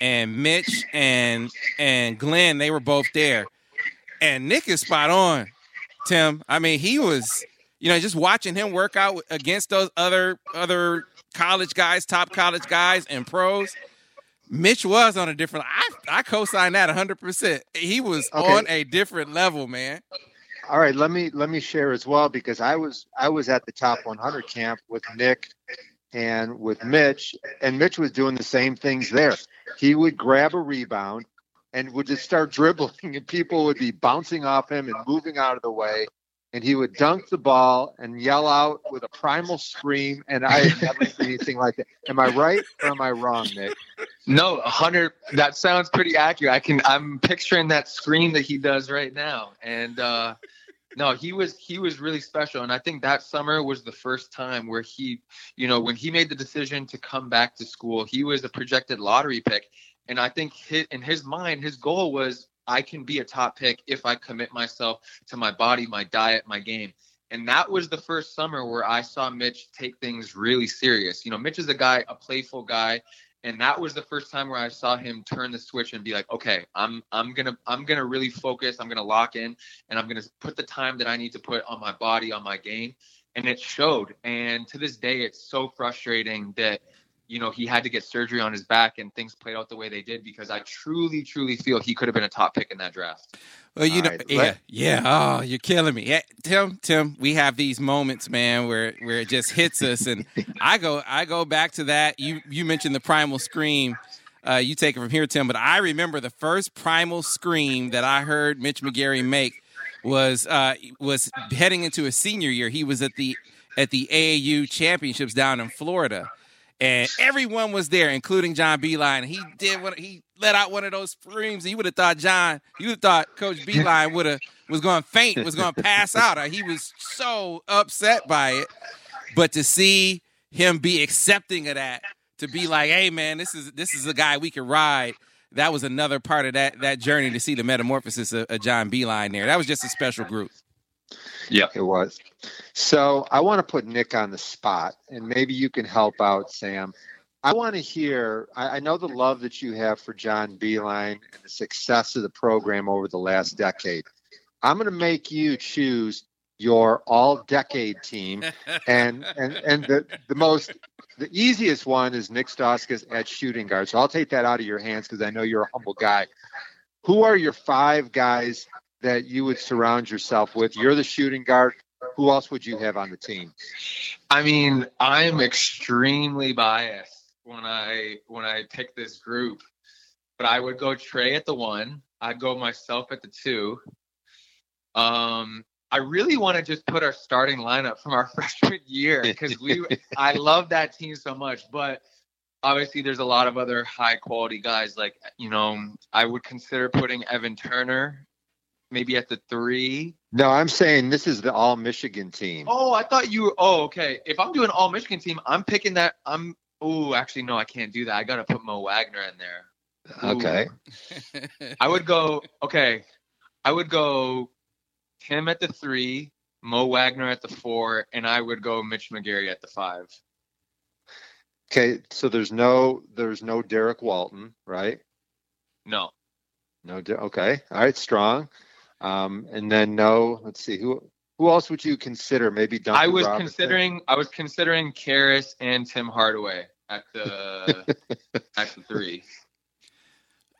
and Mitch and and Glenn, they were both there. And Nik is spot on, Tim. I mean, he was, you know, just watching him work out against those other other college guys, top college guys, and pros. Mitch was on a different. I I co-sign that 100. percent He was Okay. on a different level, man. All right, let me let me share as well because I was I was at the top 100 camp with Nik and with Mitch, and Mitch was doing the same things there. He would grab a rebound and would just start dribbling, and people would be bouncing off him and moving out of the way, and he would dunk the ball and yell out with a primal scream, and I had never seen anything like that. Am I right or am I wrong, Nik? No, hundred. That sounds pretty accurate. I can. I'm picturing that scream that he does right now, and uh, no, he was he was really special, and I think that summer was the first time where he, you know, when he made the decision to come back to school, he was a projected lottery pick, and I think his, in his mind, his goal was I can be a top pick if I commit myself to my body, my diet, my game. And that was the first summer where I saw Mitch take things really serious. You know, Mitch is a guy, a playful guy, and that was the first time where I saw him turn the switch and be like, okay, I'm I'm gonna I'm gonna really focus, I'm gonna lock in, and I'm gonna put the time that I need to put on my body, on my game, and it showed. And to this day, it's so frustrating that you know he had to get surgery on his back and things played out the way they did because I truly truly feel he could have been a top pick in that draft. Well, you All know, right, yeah, let- yeah. Oh, you're killing me, yeah, Tim. Tim, we have these moments, man, where where it just hits us, and [laughs] I go, I go back to that. You you mentioned the primal scream. Uh, you take it from here, Tim. But I remember the first primal scream that I heard Mitch McGary make was uh, was heading into his senior year. He was at the at the AAU championships down in Florida, and everyone was there, including John Beilein. He did what he let out one of those screams. You would have thought John, you would have thought Coach [laughs] Beilein would have was going to faint, was going to pass [laughs] out. He was so upset by it. But to see him be accepting of that, to be like, "Hey, man, this is this is a guy we can ride." That was another part of that that journey to see the metamorphosis of, of John Beilein there. That was just a special group. Yeah. It was. So I want to put Nik on the spot, and maybe you can help out, Sam. I want to hear. I, I know the love that you have for John Beilein and the success of the program over the last decade. I'm going to make you choose your all-decade team, and [laughs] and and the the most the easiest one is Nik Stauskas at shooting guard. So I'll take that out of your hands because I know you're a humble guy. Who are your five guys that you would surround yourself with? You're the shooting guard. Who else would you have on the team? I mean, I'm extremely biased when I when I pick this group, but I would go Trey at the one. I'd go myself at the two. Um, I really want to just put our starting lineup from our [laughs] freshman year because we I love that team so much, but obviously there's a lot of other high quality guys like you know I would consider putting Evan Turner maybe at the three. No, I'm saying this is the all Michigan team. Oh, I thought you were. Oh, okay. If I'm doing all Michigan team, I'm picking that. I'm Oh, actually, no, I can't do that. I gotta put Mo Wagner in there. Ooh. Okay. [laughs] I would go. Okay, I would go Tim at the three, Mo Wagner at the four, and I would go Mitch McGary at the five. Okay. So there's no there's no Derrick Walton, right? No. No. Okay. All right. Strong. Um, and then no. Let's see who who else would you consider? Maybe Duncan I was Robinson? considering. I was considering Caris and Tim Hardaway at the [laughs] at the three.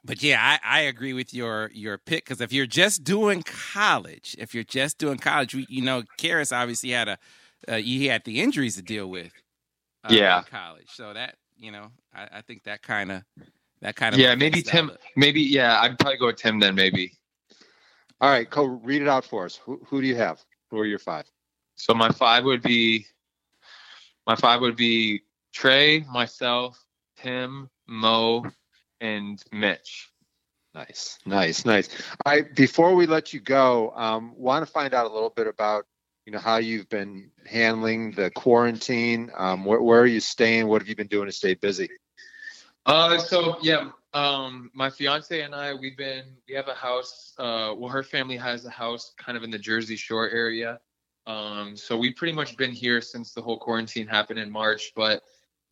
But yeah, I, I agree with your your pick because if you're just doing college, if you're just doing college, we, you know, Caris obviously had a uh, he had the injuries to deal with. Uh, Yeah. in college. So that you know, I, I think that kind of that kind of Yeah, maybe Tim. Maybe yeah. I'd probably go with Tim then. Maybe. All right. Co. Read it out for us. Who who do you have? Who are your five? So my five would be. My five would be Trey, myself, Tim, Mo, and Mitch. Nice, nice, nice. I before we let you go, um, want to find out a little bit about you know how you've been handling the quarantine. Um, where, where are you staying? What have you been doing to stay busy? Uh, so yeah, um, my fiance and I, we've been, we have a house. Uh, well, her family has a house kind of in the Jersey Shore area. Um, so we've pretty much been here since the whole quarantine happened in March. But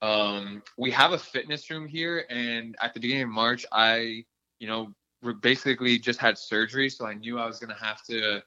um, we have a fitness room here, and at the beginning of March, I, you know, basically just had surgery, so I knew I was gonna have to,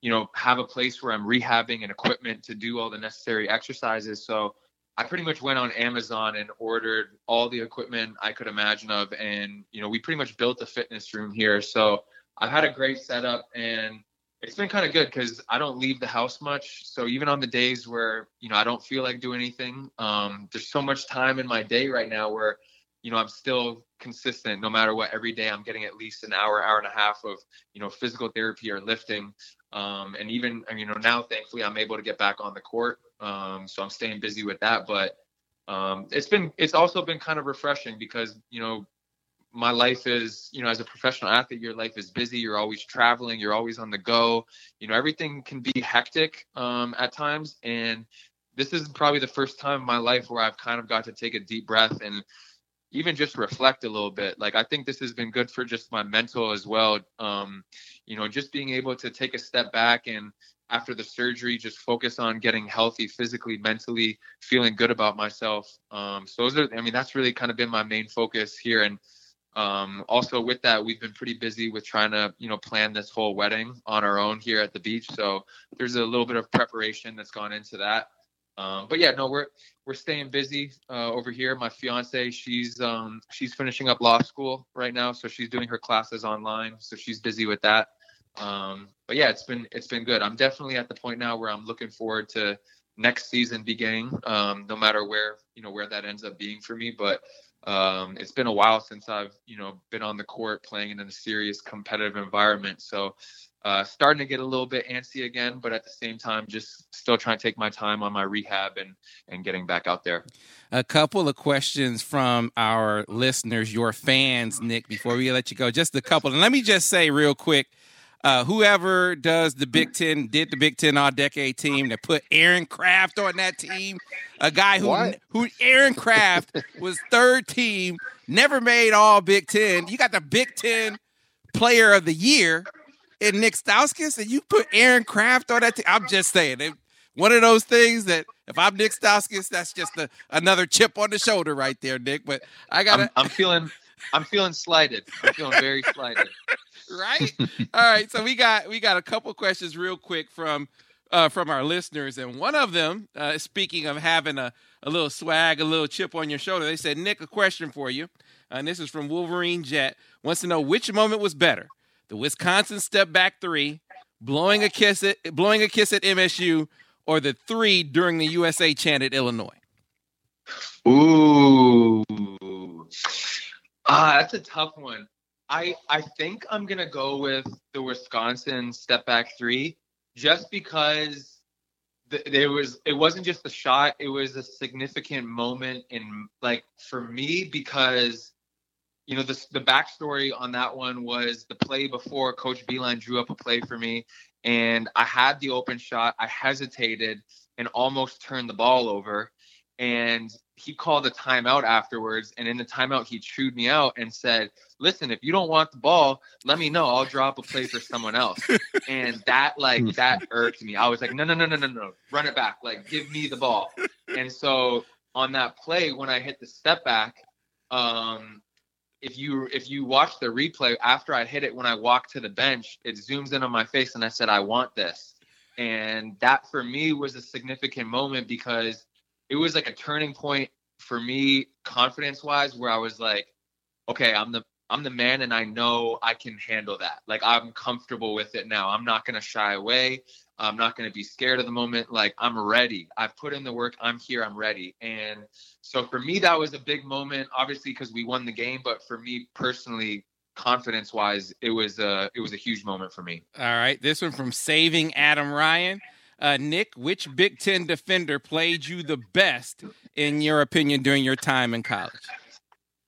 you know, have a place where I'm rehabbing and equipment to do all the necessary exercises. So I pretty much went on Amazon and ordered all the equipment I could imagine of, and you know, we pretty much built a fitness room here. So I've had a great setup, and it's been kind of good because I don't leave the house much. So even on the days where you know I don't feel like doing anything, um, there's so much time in my day right now where you know I'm still consistent no matter what. Every day I'm getting at least an hour, hour and a half of you know physical therapy or lifting. Um, and even you know now thankfully I'm able to get back on the court. Um, so I'm staying busy with that. But um, it's been it's also been kind of refreshing because you know my life is you know as a professional athlete your life is busy you're always traveling you're always on the go you know everything can be hectic um, at times and this is probably the first time in my life where i've kind of got to take a deep breath and even just reflect a little bit like i think this has been good for just my mental as well um, you know just being able to take a step back and after the surgery just focus on getting healthy physically mentally feeling good about myself um, so those are i mean that's really kind of been my main focus here and um, also with that, we've been pretty busy with trying to, you know, plan this whole wedding on our own here at the beach. So there's a little bit of preparation that's gone into that. Um, but yeah, no, we're we're staying busy uh, over here. My fiance, she's um, she's finishing up law school right now, so she's doing her classes online. So she's busy with that. Um, but yeah, it's been it's been good. I'm definitely at the point now where I'm looking forward to next season beginning. Um, no matter where you know where that ends up being for me, but um, it's been a while since I've, you know, been on the court playing in a serious competitive environment. So, uh, starting to get a little bit antsy again, but at the same time, just still trying to take my time on my rehab and and getting back out there. A couple of questions from our listeners, your fans, Nik. Before we let you go, just a couple, and let me just say real quick. Uh, whoever does the Big Ten did the Big Ten All Decade team that put Aaron Craft on that team, a guy who What? who Aaron Craft was third team, never made All Big Ten. You got the Big Ten Player of the Year in Nik Stauskas, and you put Aaron Craft on that team. I'm just saying, it, one of those things that if I'm Nik Stauskas, that's just a, another chip on the shoulder right there, Nik. But I got I'm, I'm feeling, I'm feeling slighted. I'm feeling very slighted. [laughs] right? All right, so we got we got a couple questions real quick from uh, from our listeners, and one of them, uh, speaking of having a, a little swag, a little chip on your shoulder, they said, "Nik, a question for you," and this is from Wolverine Jet. Wants to know which moment was better: the Wisconsin step back three, blowing a kiss at blowing a kiss at MSU, or the three during the USA chant at Illinois. Ooh, ah, that's a tough one. I I think I'm gonna go with the Wisconsin step back three, just because th- there was it wasn't just a shot; it was a significant moment in like for me because you know the the backstory on that one was the play before Coach Beilein drew up a play for me, and I had the open shot. I hesitated and almost turned the ball over, and he called a timeout afterwards, and in the timeout he chewed me out and said, "Listen, if you don't want the ball, let me know. I'll drop a play for someone else." [laughs] and that like hmm. that irked me. I was like, "No, no, no, no, no, no, run it back. Like, give me the ball." And so on that play, when I hit the step back, um, if you if you watch the replay after I hit it, when I walked to the bench, it zooms in on my face, and I said, "I want this." And that for me was a significant moment because it was like a turning point for me confidence wise where I was like, okay, I'm the I'm the man and I know I can handle that. Like I'm comfortable with it now. I'm not going to shy away. I'm not going to be scared of the moment. Like I'm ready. I've put in the work. I'm here. I'm ready. And so for me, that was a big moment, obviously because we won the game. But for me personally, confidence wise, it was a it was a huge moment for me. All right, this one from Saving Adam Ryan. Uh, Nik, which Big Ten defender played you the best, in your opinion, during your time in college?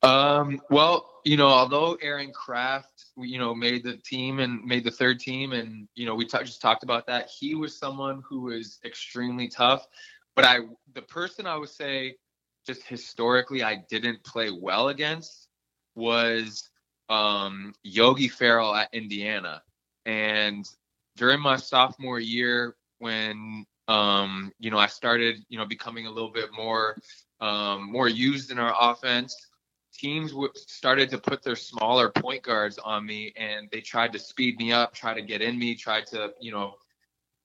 Um, well, you know, although Aaron Craft, you know, made the team and made the third team, and you know, we t- just talked about that. He was someone who was extremely tough. But I, the person I would say, just historically, I didn't play well against was um, Yogi Ferrell at Indiana. And during my sophomore year, when um, you know I started, you know, becoming a little bit more um, more used in our offense, teams w- started to put their smaller point guards on me, and they tried to speed me up, try to get in me, try to, you know,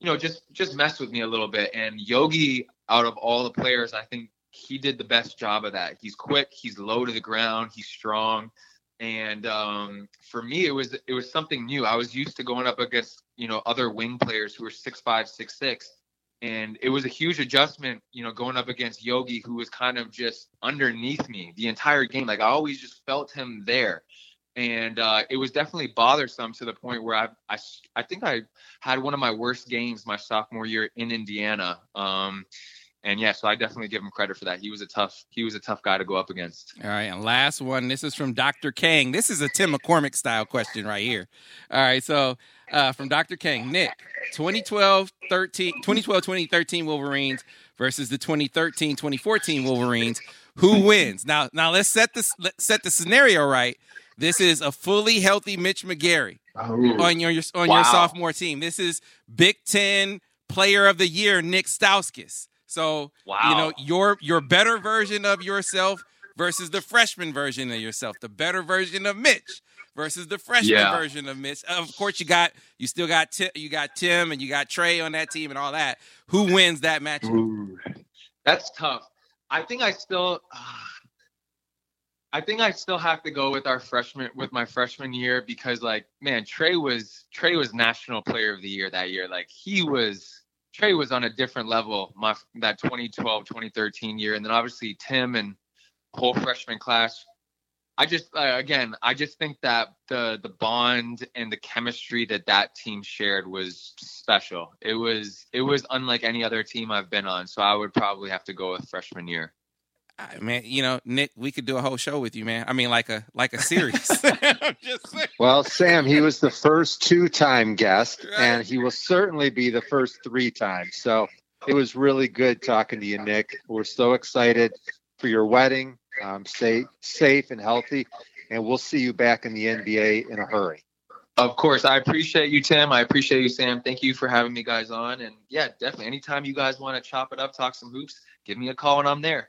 you know, just just mess with me a little bit. And Yogi, out of all the players, I think he did the best job of that. He's quick, he's low to the ground, he's strong and um, for me it was it was something new. I was used to going up against you know other wing players who were six five six six. And it was a huge adjustment you know going up against yogi who was kind of just underneath me the entire game. Like i always just felt him there. And uh, it was definitely bothersome to the point where I, I i think i had one of my worst games my sophomore year in indiana. Um, and yeah, so I definitely give him credit for that. He was a tough he was a tough guy to go up against. All right, and last one. This is from Dr. Kang. This is a Tim McCormick style question right here. All right, so uh, from Dr. Kang, Nik, 2012 13 2012 2013 Wolverines versus the 2013 2014 Wolverines. Who wins? Now now let's set this let's set the scenario right. This is a fully healthy Mitch McGary oh. on your on wow. your sophomore team. This is Big 10 player of the year Nik Stauskas. So wow. you know your your better version of yourself versus the freshman version of yourself, the better version of Mitch versus the freshman yeah. version of Mitch. Of course, you got you still got Tim, you got Tim and you got Trey on that team and all that. Who wins that match? That's tough. I think I still. Uh, I think I still have to go with our freshman with my freshman year because like man Trey was Trey was national player of the year that year like he was Trey was on a different level my that 2012 2013 year, and then obviously Tim and whole freshman class. I just uh, again, I just think that the the bond and the chemistry that that team shared was special. It was it was unlike any other team I've been on. So I would probably have to go with freshman year. I man, you know, Nik, we could do a whole show with you, man. I mean, like a like a series. [laughs] well, Sam, he was the first two-time guest, right. and he will certainly be the first three times. So it was really good talking to you, Nik. We're so excited for your wedding. Um, stay safe and healthy, and we'll see you back in the NBA in a hurry. Of course, I appreciate you, Tim. I appreciate you, Sam. Thank you for having me guys on. And yeah, definitely, anytime you guys want to chop it up, talk some hoops, give me a call, and I'm there.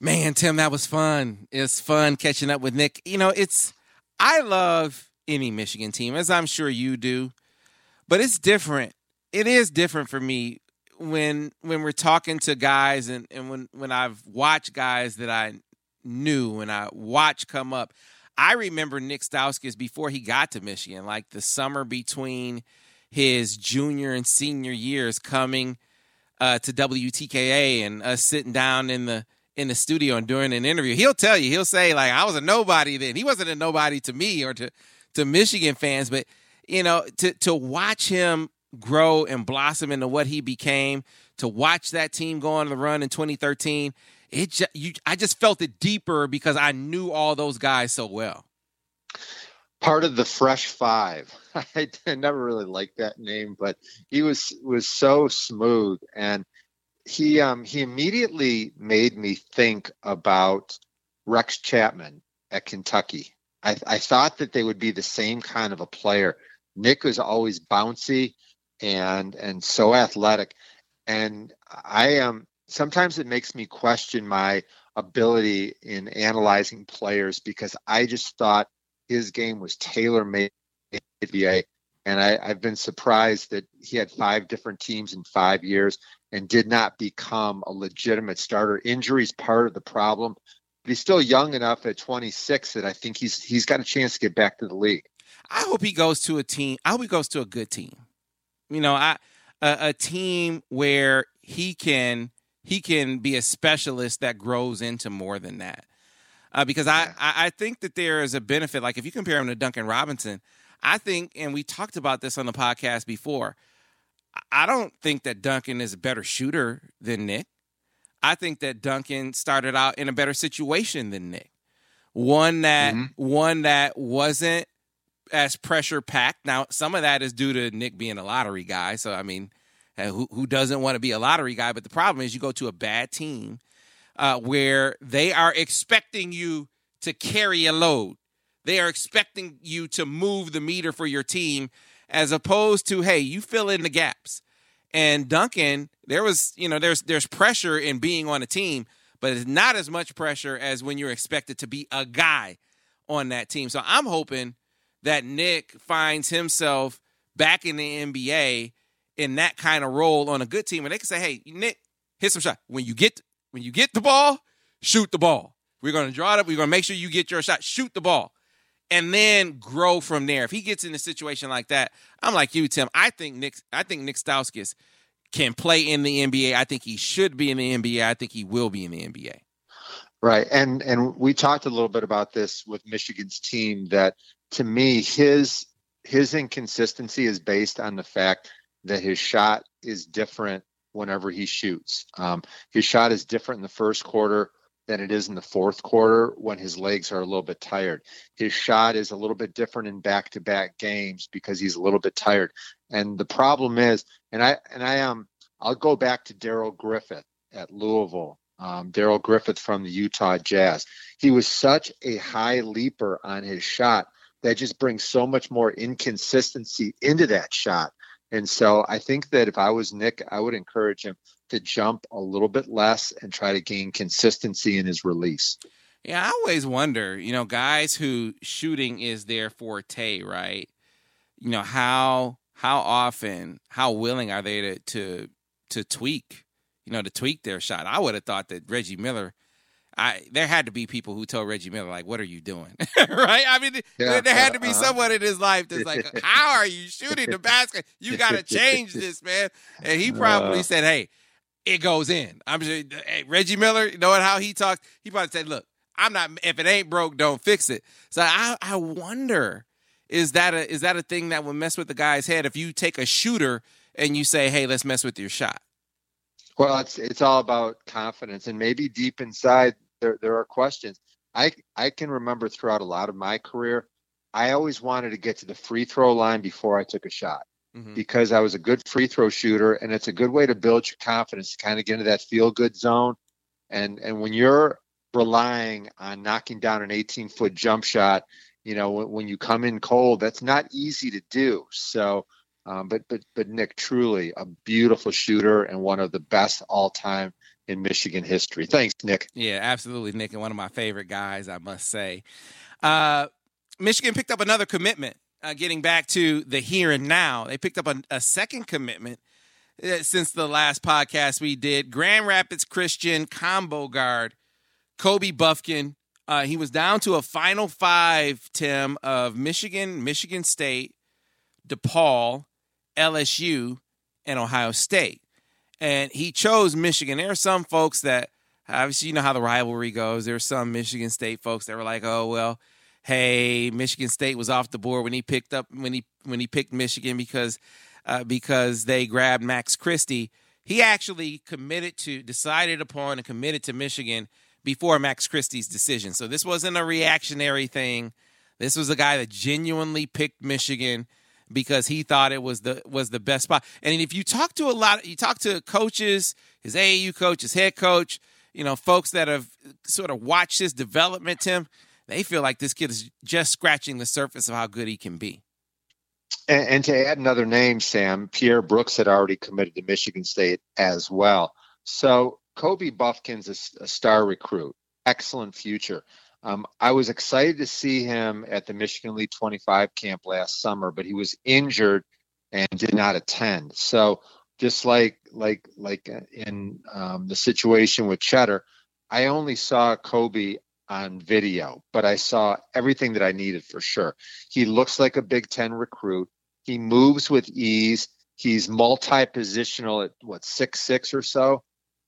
Man, Tim, that was fun. It's fun catching up with Nik. You know, it's I love any Michigan team, as I'm sure you do, but it's different. It is different for me when when we're talking to guys and, and when when I've watched guys that I knew and I watch come up. I remember Nik Stauskas before he got to Michigan, like the summer between his junior and senior years coming uh, to WTKA and us sitting down in the in the studio and during an interview, he'll tell you, he'll say like, "I was a nobody then." He wasn't a nobody to me or to to Michigan fans, but you know, to to watch him grow and blossom into what he became, to watch that team go on the run in 2013, it just, you, I just felt it deeper because I knew all those guys so well. Part of the Fresh Five. I, [laughs] I never really liked that name, but he was was so smooth and he um he immediately made me think about Rex Chapman at Kentucky. I, I thought that they would be the same kind of a player. Nik was always bouncy and and so athletic, and I am. Um, sometimes it makes me question my ability in analyzing players because I just thought his game was tailor made NBA. And I, I've been surprised that he had five different teams in five years and did not become a legitimate starter. Injuries part of the problem, but he's still young enough at 26 that I think he's he's got a chance to get back to the league. I hope he goes to a team. I hope he goes to a good team. You know, I a, a team where he can he can be a specialist that grows into more than that. Uh, because I, I think that there is a benefit. Like if you compare him to Duncan Robinson, I think, and we talked about this on the podcast before. I don't think that Duncan is a better shooter than Nik. I think that Duncan started out in a better situation than Nik. One that mm-hmm. one that wasn't as pressure packed. Now, some of that is due to Nik being a lottery guy. So I mean, who who doesn't want to be a lottery guy? But the problem is you go to a bad team uh, where they are expecting you to carry a load. They are expecting you to move the meter for your team as opposed to hey, you fill in the gaps. And Duncan, there was you know there's there's pressure in being on a team, but it's not as much pressure as when you're expected to be a guy on that team. So I'm hoping that Nik finds himself back in the NBA in that kind of role on a good team, and they can say, "Hey, Nik, hit some shot. When you get when you get the ball, shoot the ball. We're going to draw it up. We're going to make sure you get your shot. Shoot the ball and then grow from there. If he gets in a situation like that, I'm like you, Tim. I think Nik. I think Nik Stauskas can play in the NBA. I think he should be in the NBA. I think he will be in the NBA. Right, and and we talked a little bit about this with Michigan's team. That to me, his his inconsistency is based on the fact that his shot is different whenever he shoots. Um, his shot is different in the first quarter than it is in the fourth quarter when his legs are a little bit tired. His shot is a little bit different in back-to-back games because he's a little bit tired. And the problem is, and I and I am, um, I'll go back to Darrell Griffith at Louisville. Um, Darrell Griffith from the Utah Jazz. He was such a high leaper on his shot that just brings so much more inconsistency into that shot. And so I think that if I was Nik, I would encourage him to jump a little bit less and try to gain consistency in his release. Yeah, I always wonder, you know, guys who shooting is their forte, right? You know, how how often, how willing are they to to to tweak, you know, to tweak their shot? I would have thought that Reggie Miller I there had to be people who told Reggie Miller like, "What are you doing?" [laughs] right? I mean, yeah, there had to be uh-huh. someone in his life that's like, [laughs] "How are you shooting the basket? You got to change this, man." And he probably uh, said, "Hey, it goes in." I'm sure hey, Reggie Miller, you knowing how he talks, he probably said, "Look, I'm not. If it ain't broke, don't fix it." So I, I wonder, is that a is that a thing that would mess with the guy's head if you take a shooter and you say, "Hey, let's mess with your shot." Well, it's it's all about confidence, and maybe deep inside there there are questions. I I can remember throughout a lot of my career, I always wanted to get to the free throw line before I took a shot mm-hmm. because I was a good free throw shooter, and it's a good way to build your confidence to kind of get into that feel good zone. And and when you're relying on knocking down an 18 foot jump shot, you know when, when you come in cold, that's not easy to do. So. Um, but but but Nik, truly a beautiful shooter and one of the best all time in Michigan history. Thanks, Nik. Yeah, absolutely, Nik, and one of my favorite guys, I must say. Uh, Michigan picked up another commitment. Uh, getting back to the here and now, they picked up a, a second commitment uh, since the last podcast we did. Grand Rapids Christian combo guard Kobe Bufkin. Uh, he was down to a final five, Tim, of Michigan, Michigan State, DePaul, LSU, and Ohio State and he chose Michigan. There are some folks that obviously, you know how the rivalry goes. There were some Michigan State folks that were like, "Oh well, hey, Michigan State was off the board when he picked up when he when he picked Michigan because uh, because they grabbed Max Christie." He actually committed to, decided upon, and committed to Michigan before Max Christie's decision. So this wasn't a reactionary thing. This was a guy that genuinely picked Michigan because he thought it was the was the best spot. And if you talk to a lot, you talk to coaches, his AAU coach, his head coach, you know, folks that have sort of watched his development, Tim, they feel like this kid is just scratching the surface of how good he can be. And, and to add another name, Sam, Pierre Brooks had already committed to Michigan State as well. So Kobe Bufkin's a, a star recruit, excellent future. Um, I was excited to see him at the Michigan Elite 25 camp last summer, but he was injured and did not attend. So just like like like in um, the situation with Tschetter, I only saw Kobe on video, but I saw everything that I needed for sure. He looks like a Big Ten recruit. He moves with ease. He's multi-positional at what six six or so.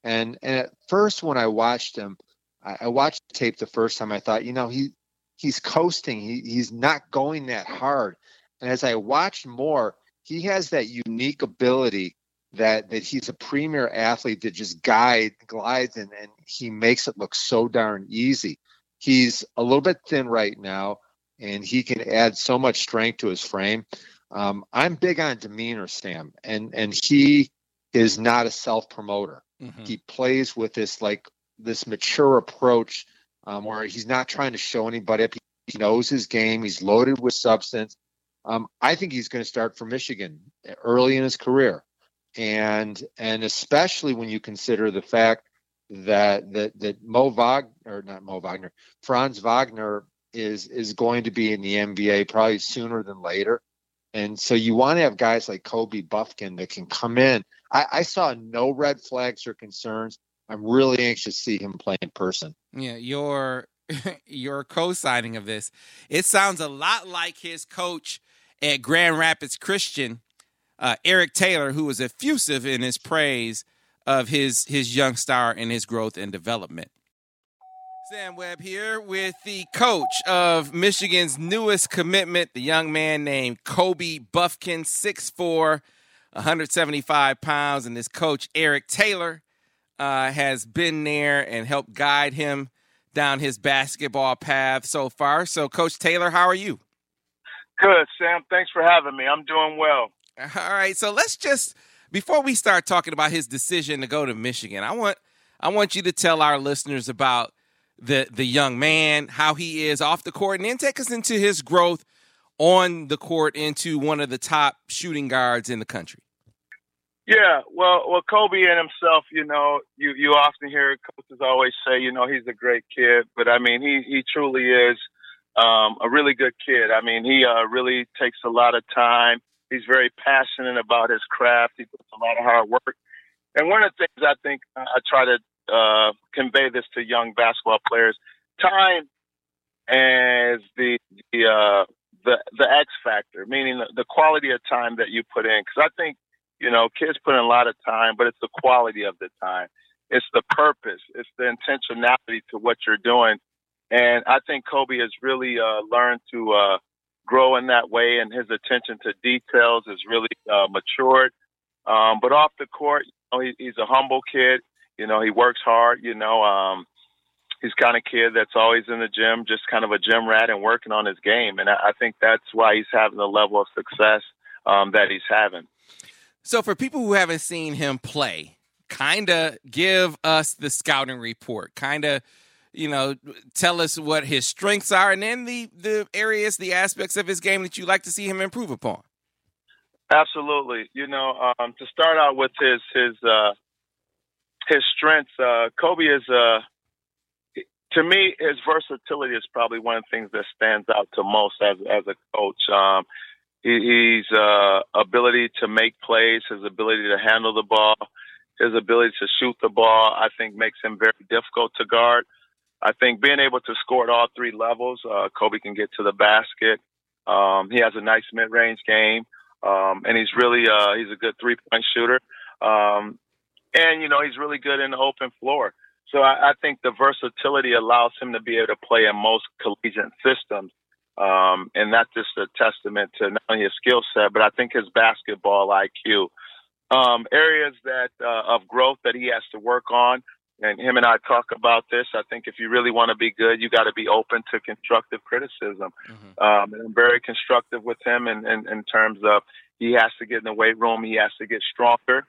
And and at first when I watched him, I, I watched the tape the first time. I thought, you know, he he's coasting. He he's not going that hard. And as I watched more, he has that unique ability that that he's a premier athlete that just guide glides and, and he makes it look so darn easy. He's a little bit thin right now, and he can add so much strength to his frame. Um, I'm big on demeanor, Sam, and and he is not a self promoter. Mm-hmm. He plays with this like this mature approach um, where he's not trying to show anybody up. He knows his game. He's loaded with substance. Um, I think he's going to start for Michigan early in his career, and and especially when you consider the fact that that that Mo Wagner or not Mo Wagner, Franz Wagner is is going to be in the NBA probably sooner than later. And so you want to have guys like Kobe Bufkin that can come in. I, I saw no red flags or concerns. I'm really anxious to see him play in person. Yeah, your [laughs] your co-signing of this. It sounds a lot like his coach at Grand Rapids Christian, uh, Eric Taylor, who was effusive in his praise of his his young star and his growth and development. Sam Webb here with the coach of Michigan's newest commitment, the young man named Kobe Bufkin, 6'4, 175 pounds, and his coach, Eric Taylor, uh, has been there and helped guide him down his basketball path so far. So, Coach Taylor, how are you? Good, Sam. Thanks for having me. I'm doing well. All right. So let's just before we start talking about his decision to go to Michigan, I want I want you to tell our listeners about the the young man, how he is off the court, and then take us into his growth on the court into one of the top shooting guards in the country. Yeah, well, well, Kobe and himself, you know, you you often hear coaches always say, you know, he's a great kid, but I mean, he he truly is um, a really good kid. I mean, he uh, really takes a lot of time. He's very passionate about his craft. He puts a lot of hard work. And one of the things I think I try to uh, convey this to young basketball players: time as the the uh, the the X factor, meaning the, the quality of time that you put in. Because I think you know, kids put in a lot of time, but it's the quality of the time. It's the purpose. It's the intentionality to what you're doing. And I think Kobe has really uh, learned to uh, grow in that way, and his attention to details is really uh, matured. Um, but off the court, you know, he, he's a humble kid. You know, he works hard. You know, um, he's kind of kid that's always in the gym, just kind of a gym rat and working on his game. And I, I think that's why he's having the level of success um, that he's having. So, for people who haven't seen him play, kind of give us the scouting report. Kind of, you know, tell us what his strengths are, and then the the areas, the aspects of his game that you like to see him improve upon. Absolutely. You know, um, to start out with his his uh, his strengths, uh, Kobe is uh, to me his versatility is probably one of the things that stands out to most as as a coach. Um, uh, ability to make plays, his ability to handle the ball, his ability to shoot the ball, I think makes him very difficult to guard. I think being able to score at all three levels, uh, Kobe can get to the basket. Um, he has a nice mid-range game, um, and he's really uh, he's a good three-point shooter. Um, and you know he's really good in the open floor. So I, I think the versatility allows him to be able to play in most collegiate systems. Um, and that's just a testament to not only his skill set, but I think his basketball IQ. Um, areas that uh, of growth that he has to work on, and him and I talk about this. I think if you really want to be good, you got to be open to constructive criticism. Mm-hmm. Um, and I'm very constructive with him in, in, in terms of he has to get in the weight room, he has to get stronger.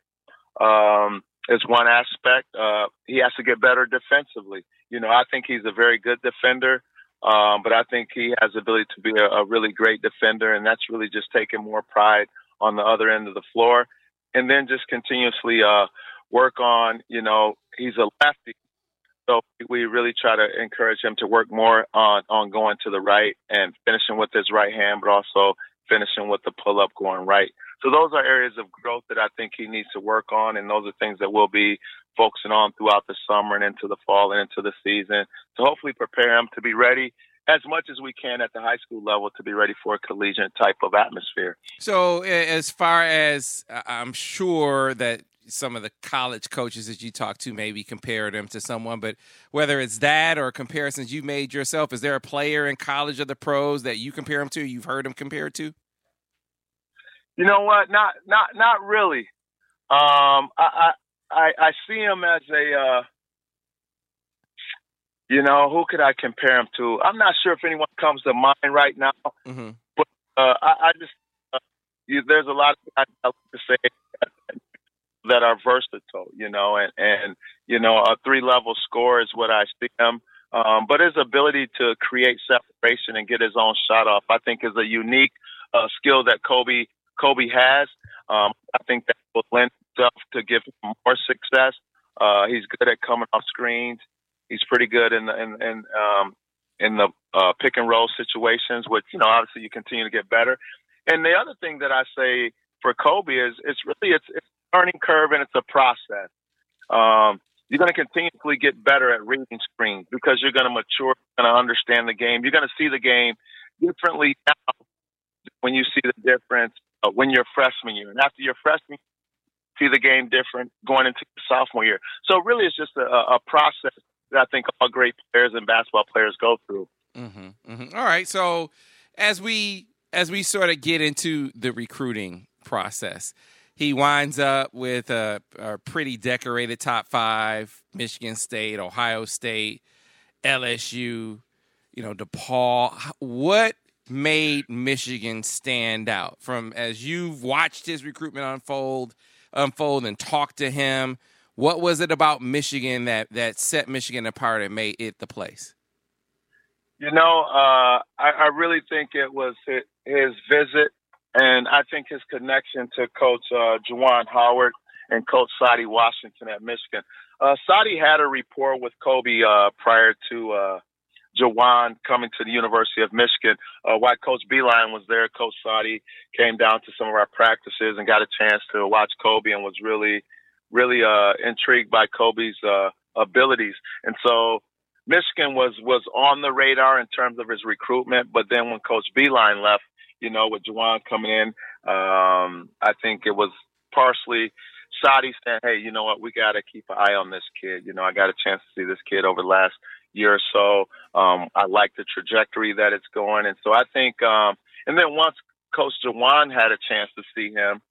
Um, is one aspect. Uh, he has to get better defensively. You know, I think he's a very good defender. Um, but I think he has the ability to be a, a really great defender, and that's really just taking more pride on the other end of the floor, and then just continuously uh, work on. You know, he's a lefty, so we really try to encourage him to work more on on going to the right and finishing with his right hand, but also finishing with the pull up going right. So those are areas of growth that I think he needs to work on, and those are things that we'll be focusing on throughout the summer and into the fall and into the season to hopefully prepare him to be ready as much as we can at the high school level to be ready for a collegiate type of atmosphere. So, as far as I'm sure that some of the college coaches that you talk to maybe compare them to someone, but whether it's that or comparisons you made yourself, is there a player in college or the pros that you compare them to? You've heard them compared to? You know what? Not not not really. Um, I, I I see him as a uh, you know who could I compare him to? I'm not sure if anyone comes to mind right now, mm-hmm. but uh, I, I just uh, you, there's a lot of I like to say that are versatile, you know, and and you know a three level score is what I see him. Um, but his ability to create separation and get his own shot off, I think, is a unique uh, skill that Kobe Kobe has. Um, I think that will lend itself to give him more success. Uh, he's good at coming off screens. He's pretty good in the in, in um, in the uh, pick and roll situations, which you know obviously you continue to get better. And the other thing that I say for Kobe is it's really it's, it's learning curve and it's a process. Um, you're going to continuously get better at reading screens because you're going to mature, to understand the game. You're going to see the game differently now when you see the difference uh, when you're freshman year. And after your freshman see the game different going into sophomore year. So really, it's just a, a process that I think all great players and basketball players go through. Mm-hmm, mm-hmm. All right, so as we as we sort of get into the recruiting process, he winds up with a, a pretty decorated top five: Michigan State, Ohio State, LSU, you know, DePaul. What made Michigan stand out from as you've watched his recruitment unfold unfold and talked to him what was it about Michigan that that set Michigan apart and made it the place you know uh, I, I, really think it was his, his, visit and I think his connection to coach uh, Juwan Howard and coach Saddi Washington at Michigan uh, Saddi had a rapport with Kobe uh, prior to uh, Juwan coming to the University of Michigan. Uh, while Coach Beilein was there, Coach Saddi came down to some of our practices and got a chance to watch Kobe and was really, really uh, intrigued by Kobe's uh, abilities. And so Michigan was was on the radar in terms of his recruitment. But then when Coach Beilein left, you know, with Juwan coming in, um, I think it was partially Saddi saying, "Hey, you know what? We got to keep an eye on this kid. You know, I got a chance to see this kid over the last year or so. Um, I like the trajectory that it's going, and so I think. Um, and then once Coach Juwan had a chance to see him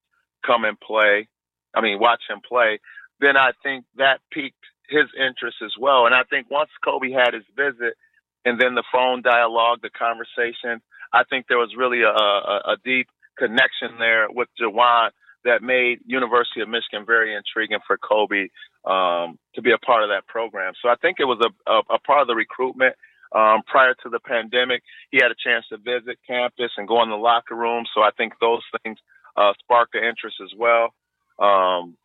come and play, I mean, watch him play, then I think that piqued his interest as well. And I think once Kobe had his visit, and then the phone dialogue, the conversation, I think there was really a, a, a deep connection there with Juwan that made University of Michigan very intriguing for Kobe um, to be a part of that program. So I think it was a, a, a part of the recruitment. Um, prior to the pandemic, he had a chance to visit campus and go in the locker room. So I think those things uh, sparked the interest as well. Um,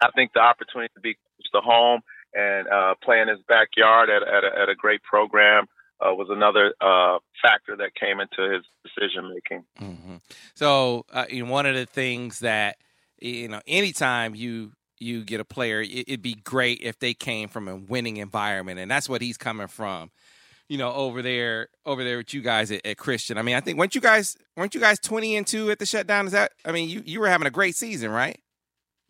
I think the opportunity to be close to home and uh, play in his backyard at, at, a, at a great program uh, was another uh, factor that came into his decision making. Mm-hmm. So, uh, you know, one of the things that you know, anytime you you get a player, it, would be great if they came from a winning environment, and that's what he's coming from. You know, over there, over there with you guys at, at Christian. I mean, I think weren't you guys weren't you guys twenty and two at the shutdown? Is that? I mean, you you were having a great season, right?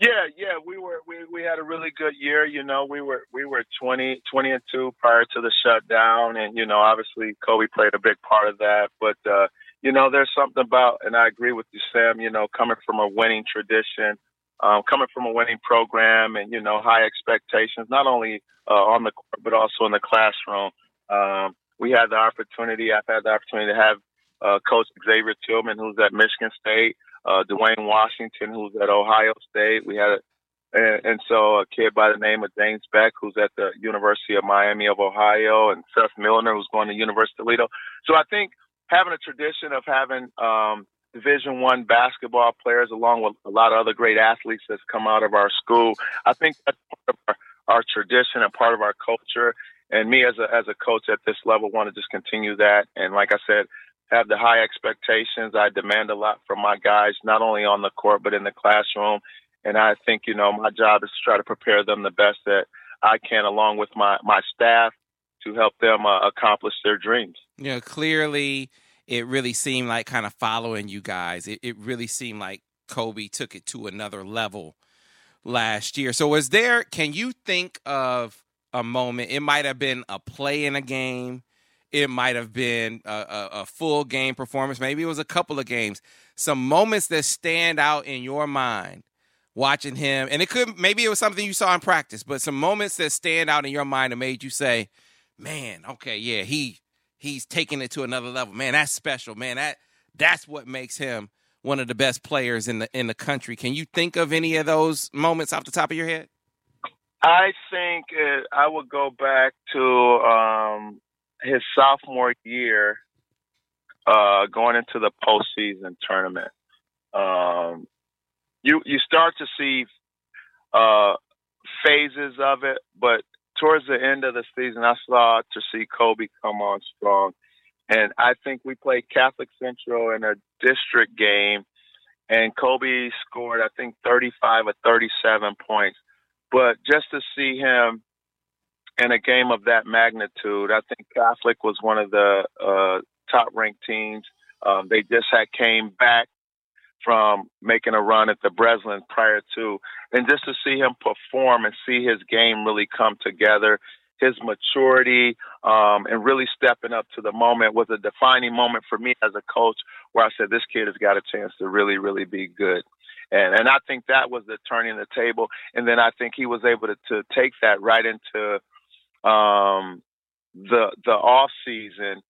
Yeah, yeah, we were we we had a really good year. You know, we were we were 20, 20 and two prior to the shutdown, and you know, obviously Kobe played a big part of that. But uh, you know, there's something about, and I agree with you, Sam. You know, coming from a winning tradition, um, coming from a winning program, and you know, high expectations, not only uh, on the court but also in the classroom. Um, we had the opportunity. I've had the opportunity to have uh, Coach Xavier Tillman, who's at Michigan State uh, Duane Washington, who's at Ohio State. We had, and, and so a kid by the name of James Beck, who's at the University of Miami of Ohio, and Seth Milner, who's going to University of Toledo. So I think having a tradition of having um, Division One basketball players, along with a lot of other great athletes that's come out of our school, I think that's part of our, our tradition and part of our culture. And me as a as a coach at this level want to just continue that. And like I said, have the high expectations. I demand a lot from my guys, not only on the court, but in the classroom. And I think, you know, my job is to try to prepare them the best that I can, along with my, my staff, to help them uh, accomplish their dreams. Know, clearly it really seemed like kind of following you guys. It, it really seemed like Kobe took it to another level last year. So, was there, can you think of a moment? It might have been a play in a game it might have been a, a, a, full game performance. Maybe it was a couple of games. Some moments that stand out in your mind watching him, and it could maybe it was something you saw in practice, but some moments that stand out in your mind and made you say, "Man, okay, yeah, he he's taking it to another level. Man, that's special. Man, that that's what makes him one of the best players in the in the country." Can you think of any of those moments off the top of your head? I think it, I would go back to um, his sophomore year, uh, going into the postseason tournament, um, you you start to see uh, phases of it, but towards the end of the season, I saw to see Kobe come on strong, and I think we played Catholic Central in a district game, and Kobe scored I think 35 or 37 points, but just to see him in a game of that magnitude. I think Catholic was one of the uh, top ranked teams. Um, they just had came back from making a run at the Breslin prior to, and just to see him perform and see his game really come together, his maturity, um, and really stepping up to the moment was a defining moment for me as a coach, where I said this kid has got a chance to really, really be good. And and I think that was the turning the table. And then I think he was able to, to take that right into um, the the off season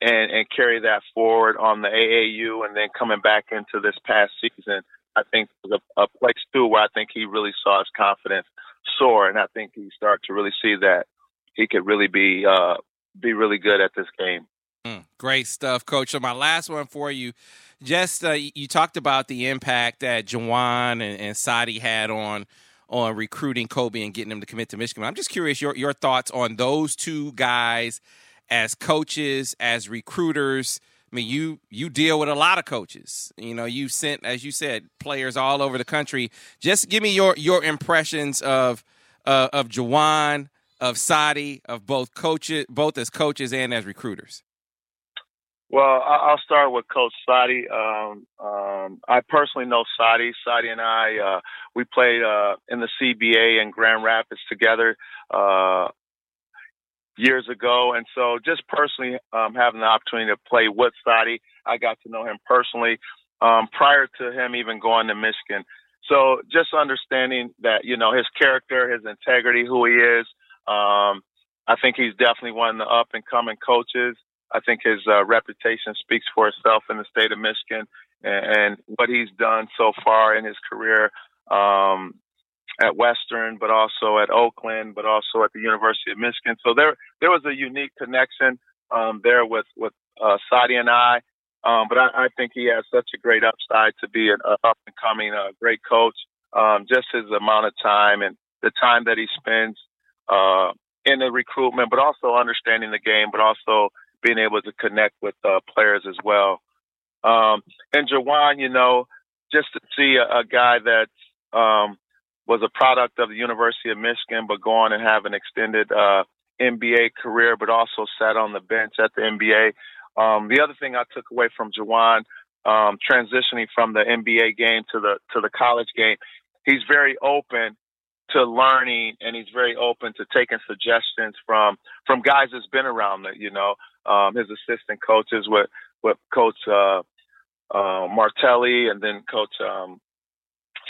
and and carry that forward on the AAU and then coming back into this past season, I think was a, a place too where I think he really saw his confidence soar, and I think he started to really see that he could really be uh, be really good at this game. Mm, great stuff, Coach. So my last one for you, just uh, you talked about the impact that Juwan and, and Saddi had on on recruiting Kobe and getting him to commit to Michigan. I'm just curious your your thoughts on those two guys as coaches, as recruiters. I mean, you you deal with a lot of coaches. You know, you've sent, as you said, players all over the country. Just give me your your impressions of uh, of Juwan, of Saddi, of both coaches, both as coaches and as recruiters. Well, I'll start with Coach Saddi. Um, um, I personally know Saddi. Saddi and I, uh, we played uh, in the CBA in Grand Rapids together uh, years ago, and so just personally um, having the opportunity to play with Saddi, I got to know him personally um, prior to him even going to Michigan. So just understanding that you know his character, his integrity, who he is. Um, I think he's definitely one of the up and coming coaches. I think his uh, reputation speaks for itself in the state of Michigan and, and what he's done so far in his career um, at Western, but also at Oakland, but also at the University of Michigan. So there there was a unique connection um, there with with uh, Saddi and I. Um, but I, I think he has such a great upside to be an up and coming uh, great coach. Um, just his amount of time and the time that he spends uh, in the recruitment, but also understanding the game, but also being able to connect with uh, players as well. Um, and Juwan, you know, just to see a, a guy that um, was a product of the University of Michigan, but go on and have an extended uh, NBA career, but also sat on the bench at the NBA. Um, the other thing I took away from Juwan, um, transitioning from the NBA game to the to the college game, he's very open to learning and he's very open to taking suggestions from from guys that's been around it you know um his assistant coaches with with coach uh uh Martelli and then coach um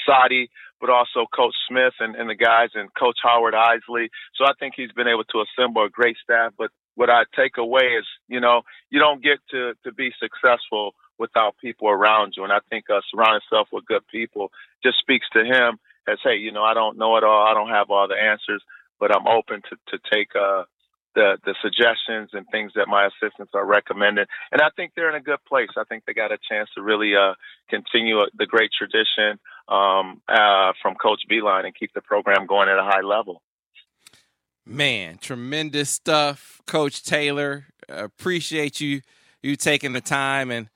Saddi, but also Coach Smith and, and the guys and Coach Howard Eisley. So I think he's been able to assemble a great staff. But what I take away is, you know, you don't get to, to be successful without people around you. And I think uh, surrounding yourself with good people just speaks to him as, hey, you know, I don't know it all. I don't have all the answers, but I'm open to, to take uh, the, the suggestions and things that my assistants are recommending. And I think they're in a good place. I think they got a chance to really uh, continue the great tradition um, uh, from Coach Beilein and keep the program going at a high level. Man, tremendous stuff, Coach Taylor. Appreciate you you taking the time and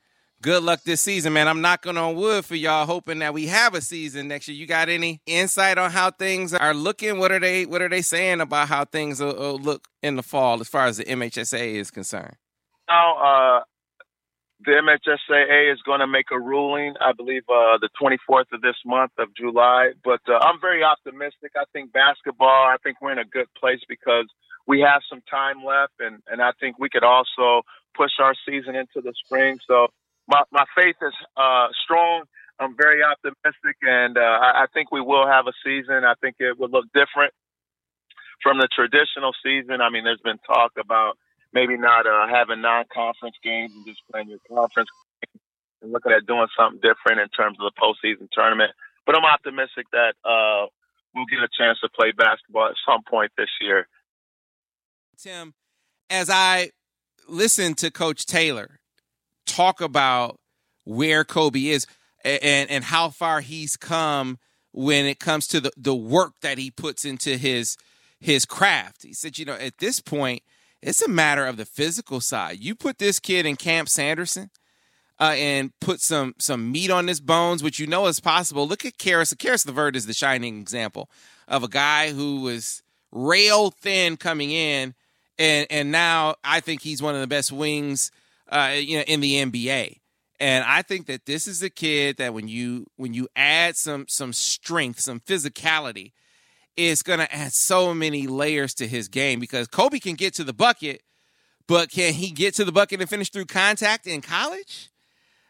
good luck this season, man. I'm knocking on wood for y'all, hoping that we have a season next year. You got any insight on how things are looking? What are they What are they saying about how things will, will look in the fall as far as the MHSA is concerned? Now, uh, the MHSAA is going to make a ruling, I believe, uh, the 24th of this month of July. But uh, I'm very optimistic. I think basketball, I think we're in a good place because we have some time left, and, and I think we could also push our season into the spring. So my, my faith is uh, strong. I'm very optimistic, and uh, I, I think we will have a season. I think it will look different from the traditional season. I mean, there's been talk about maybe not uh, having non-conference games and just playing your conference and looking at doing something different in terms of the postseason tournament. But I'm optimistic that uh, we'll get a chance to play basketball at some point this year. Tim, as I listen to Coach Taylor talk about where Kobe is and and how far he's come when it comes to the, the work that he puts into his his craft. He said, you know, at this point, it's a matter of the physical side. You put this kid in Camp Sanderson uh, and put some some meat on his bones, which you know is possible. Look at Caris. Caris LeVert is the shining example of a guy who was rail thin coming in, and and now I think he's one of the best wings, uh, you know, in the NBA. And I think that this is a kid that when you when you add some some strength, some physicality, is going to add so many layers to his game because Kobe can get to the bucket, but can he get to the bucket and finish through contact in college?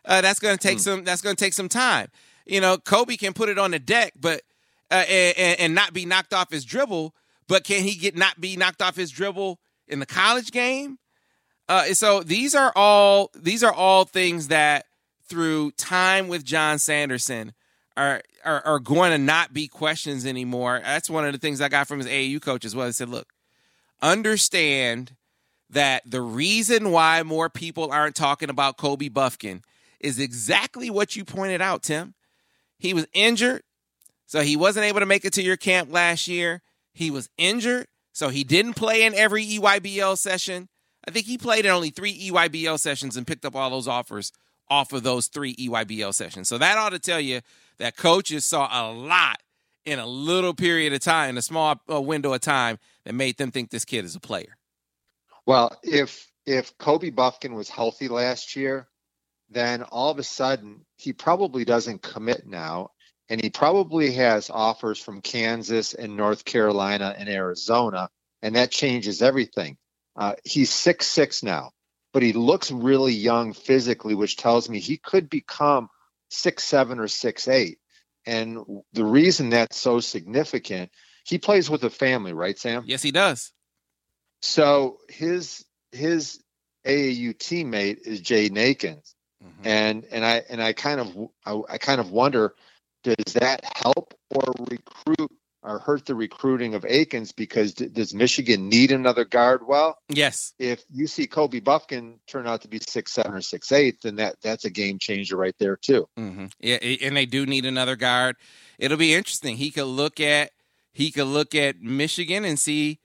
Uh, that's going to take mm. some. That's going to take some time. You know, Kobe can put it on the deck, but uh, and, and not be knocked off his dribble. But can he get not be knocked off his dribble in the college game? Uh, so these are all these are all things that through time with Jon Sanderson are, are, are going to not be questions anymore. That's one of the things I got from his AAU coach as well. He said, look, understand that the reason why more people aren't talking about Kobe Bufkin is exactly what you pointed out, Tim. He was injured, so he wasn't able to make it to your camp last year. He was injured, so he didn't play in every EYBL session. I think he played in only three EYBL sessions and picked up all those offers off of those three EYBL sessions. So that ought to tell you that coaches saw a lot in a little period of time, in a small uh, window of time that made them think this kid is a player. Well, if if Kobe Bufkin was healthy last year, then all of a sudden he probably doesn't commit now, and he probably has offers from Kansas and North Carolina and Arizona, and that changes everything. Uh, he's six six now, but he looks really young physically, which tells me he could become six seven or six eight. And the reason that's so significant, he plays with a family, right, Sam? Yes, he does. So his his AAU teammate is Jay Akins, mm-hmm. and and I and I kind of I, I kind of wonder, does that help or recruit or hurt the recruiting of Akins because d- does Michigan need another guard? Well, yes. If you see Kobe Bufkin turn out to be six seven or six eight, then that that's a game changer right there too. Mm-hmm. Yeah, and they do need another guard. It'll be interesting. He could look at he could look at Michigan and see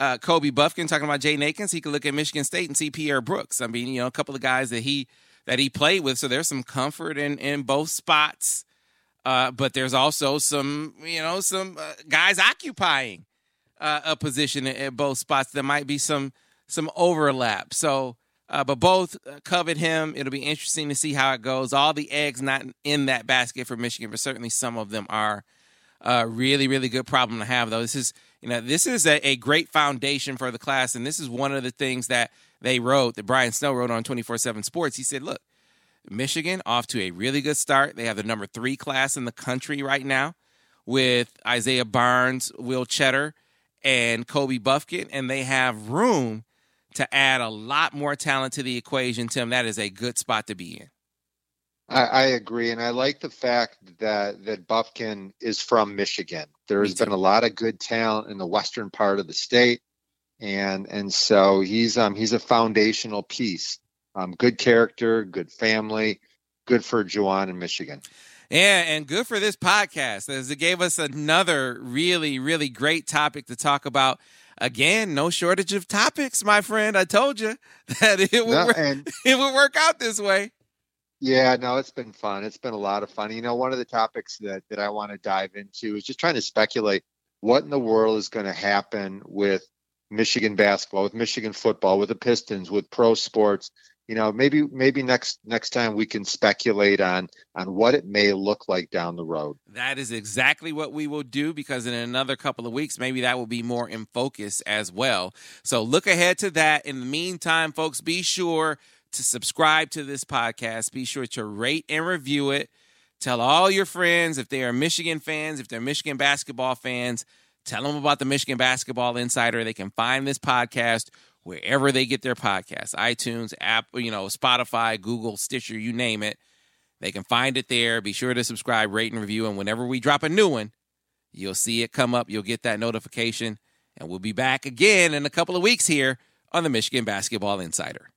uh, Kobe Bufkin talking about Jay Akins. He could look at Michigan State and see Pierre Brooks. I mean, you know, a couple of guys that he that he played with. So there's some comfort in in both spots. Uh, but there's also some, you know, some uh, guys occupying uh, a position at, both spots. There might be some some overlap. So, uh, but both uh, covet him. It'll be interesting to see how it goes. All the eggs not in that basket for Michigan, but certainly some of them are. uh, really, really good problem to have, though. This is, you know, this is a, a great foundation for the class, and this is one of the things that they wrote, that Brian Snow wrote on 24 7 Sports. He said, look, Michigan off to a really good start. They have the number three class in the country right now with Isaiah Barnes, Will Tschetter, and Kobe Bufkin, and they have room to add a lot more talent to the equation, Tim. That is a good spot to be in. I, I, agree, and I like the fact that that Bufkin is from Michigan. There has been a lot of good talent in the western part of the state, and and so he's um he's a foundational piece. Um, good character, good family, good for Juwan in Michigan. Yeah, and good for this podcast as it gave us another really, really great topic to talk about. Again, no shortage of topics, my friend. I told you [laughs] that it would no, and, [laughs] it would work out this way. Yeah, no, it's been fun. It's been a lot of fun. You know, one of the topics that that I want to dive into is just trying to speculate what in the world is going to happen with Michigan basketball, with Michigan football, with the Pistons, with pro sports. You know, maybe maybe next next time we can speculate on on what it may look like down the road. That is exactly what we will do because in another couple of weeks, maybe that will be more in focus as well. So look ahead to that. In the meantime, folks, be sure to subscribe to this podcast. Be sure to rate and review it. Tell all your friends if they are Michigan fans, if they're Michigan basketball fans, tell them about the Michigan Basketball Insider. They can find this podcast wherever they get their podcasts iTunes, app, you know, Spotify, Google, Stitcher, you name it. They can find it there. Be sure to subscribe, rate, and review. And whenever we drop a new one, you'll see it come up. You'll get that notification. And we'll be back again in a couple of weeks here on the Michigan Basketball Insider.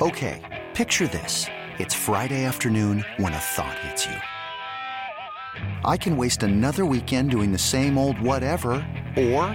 Okay, picture this. It's Friday afternoon when a thought hits you. I can waste another weekend doing the same old whatever, or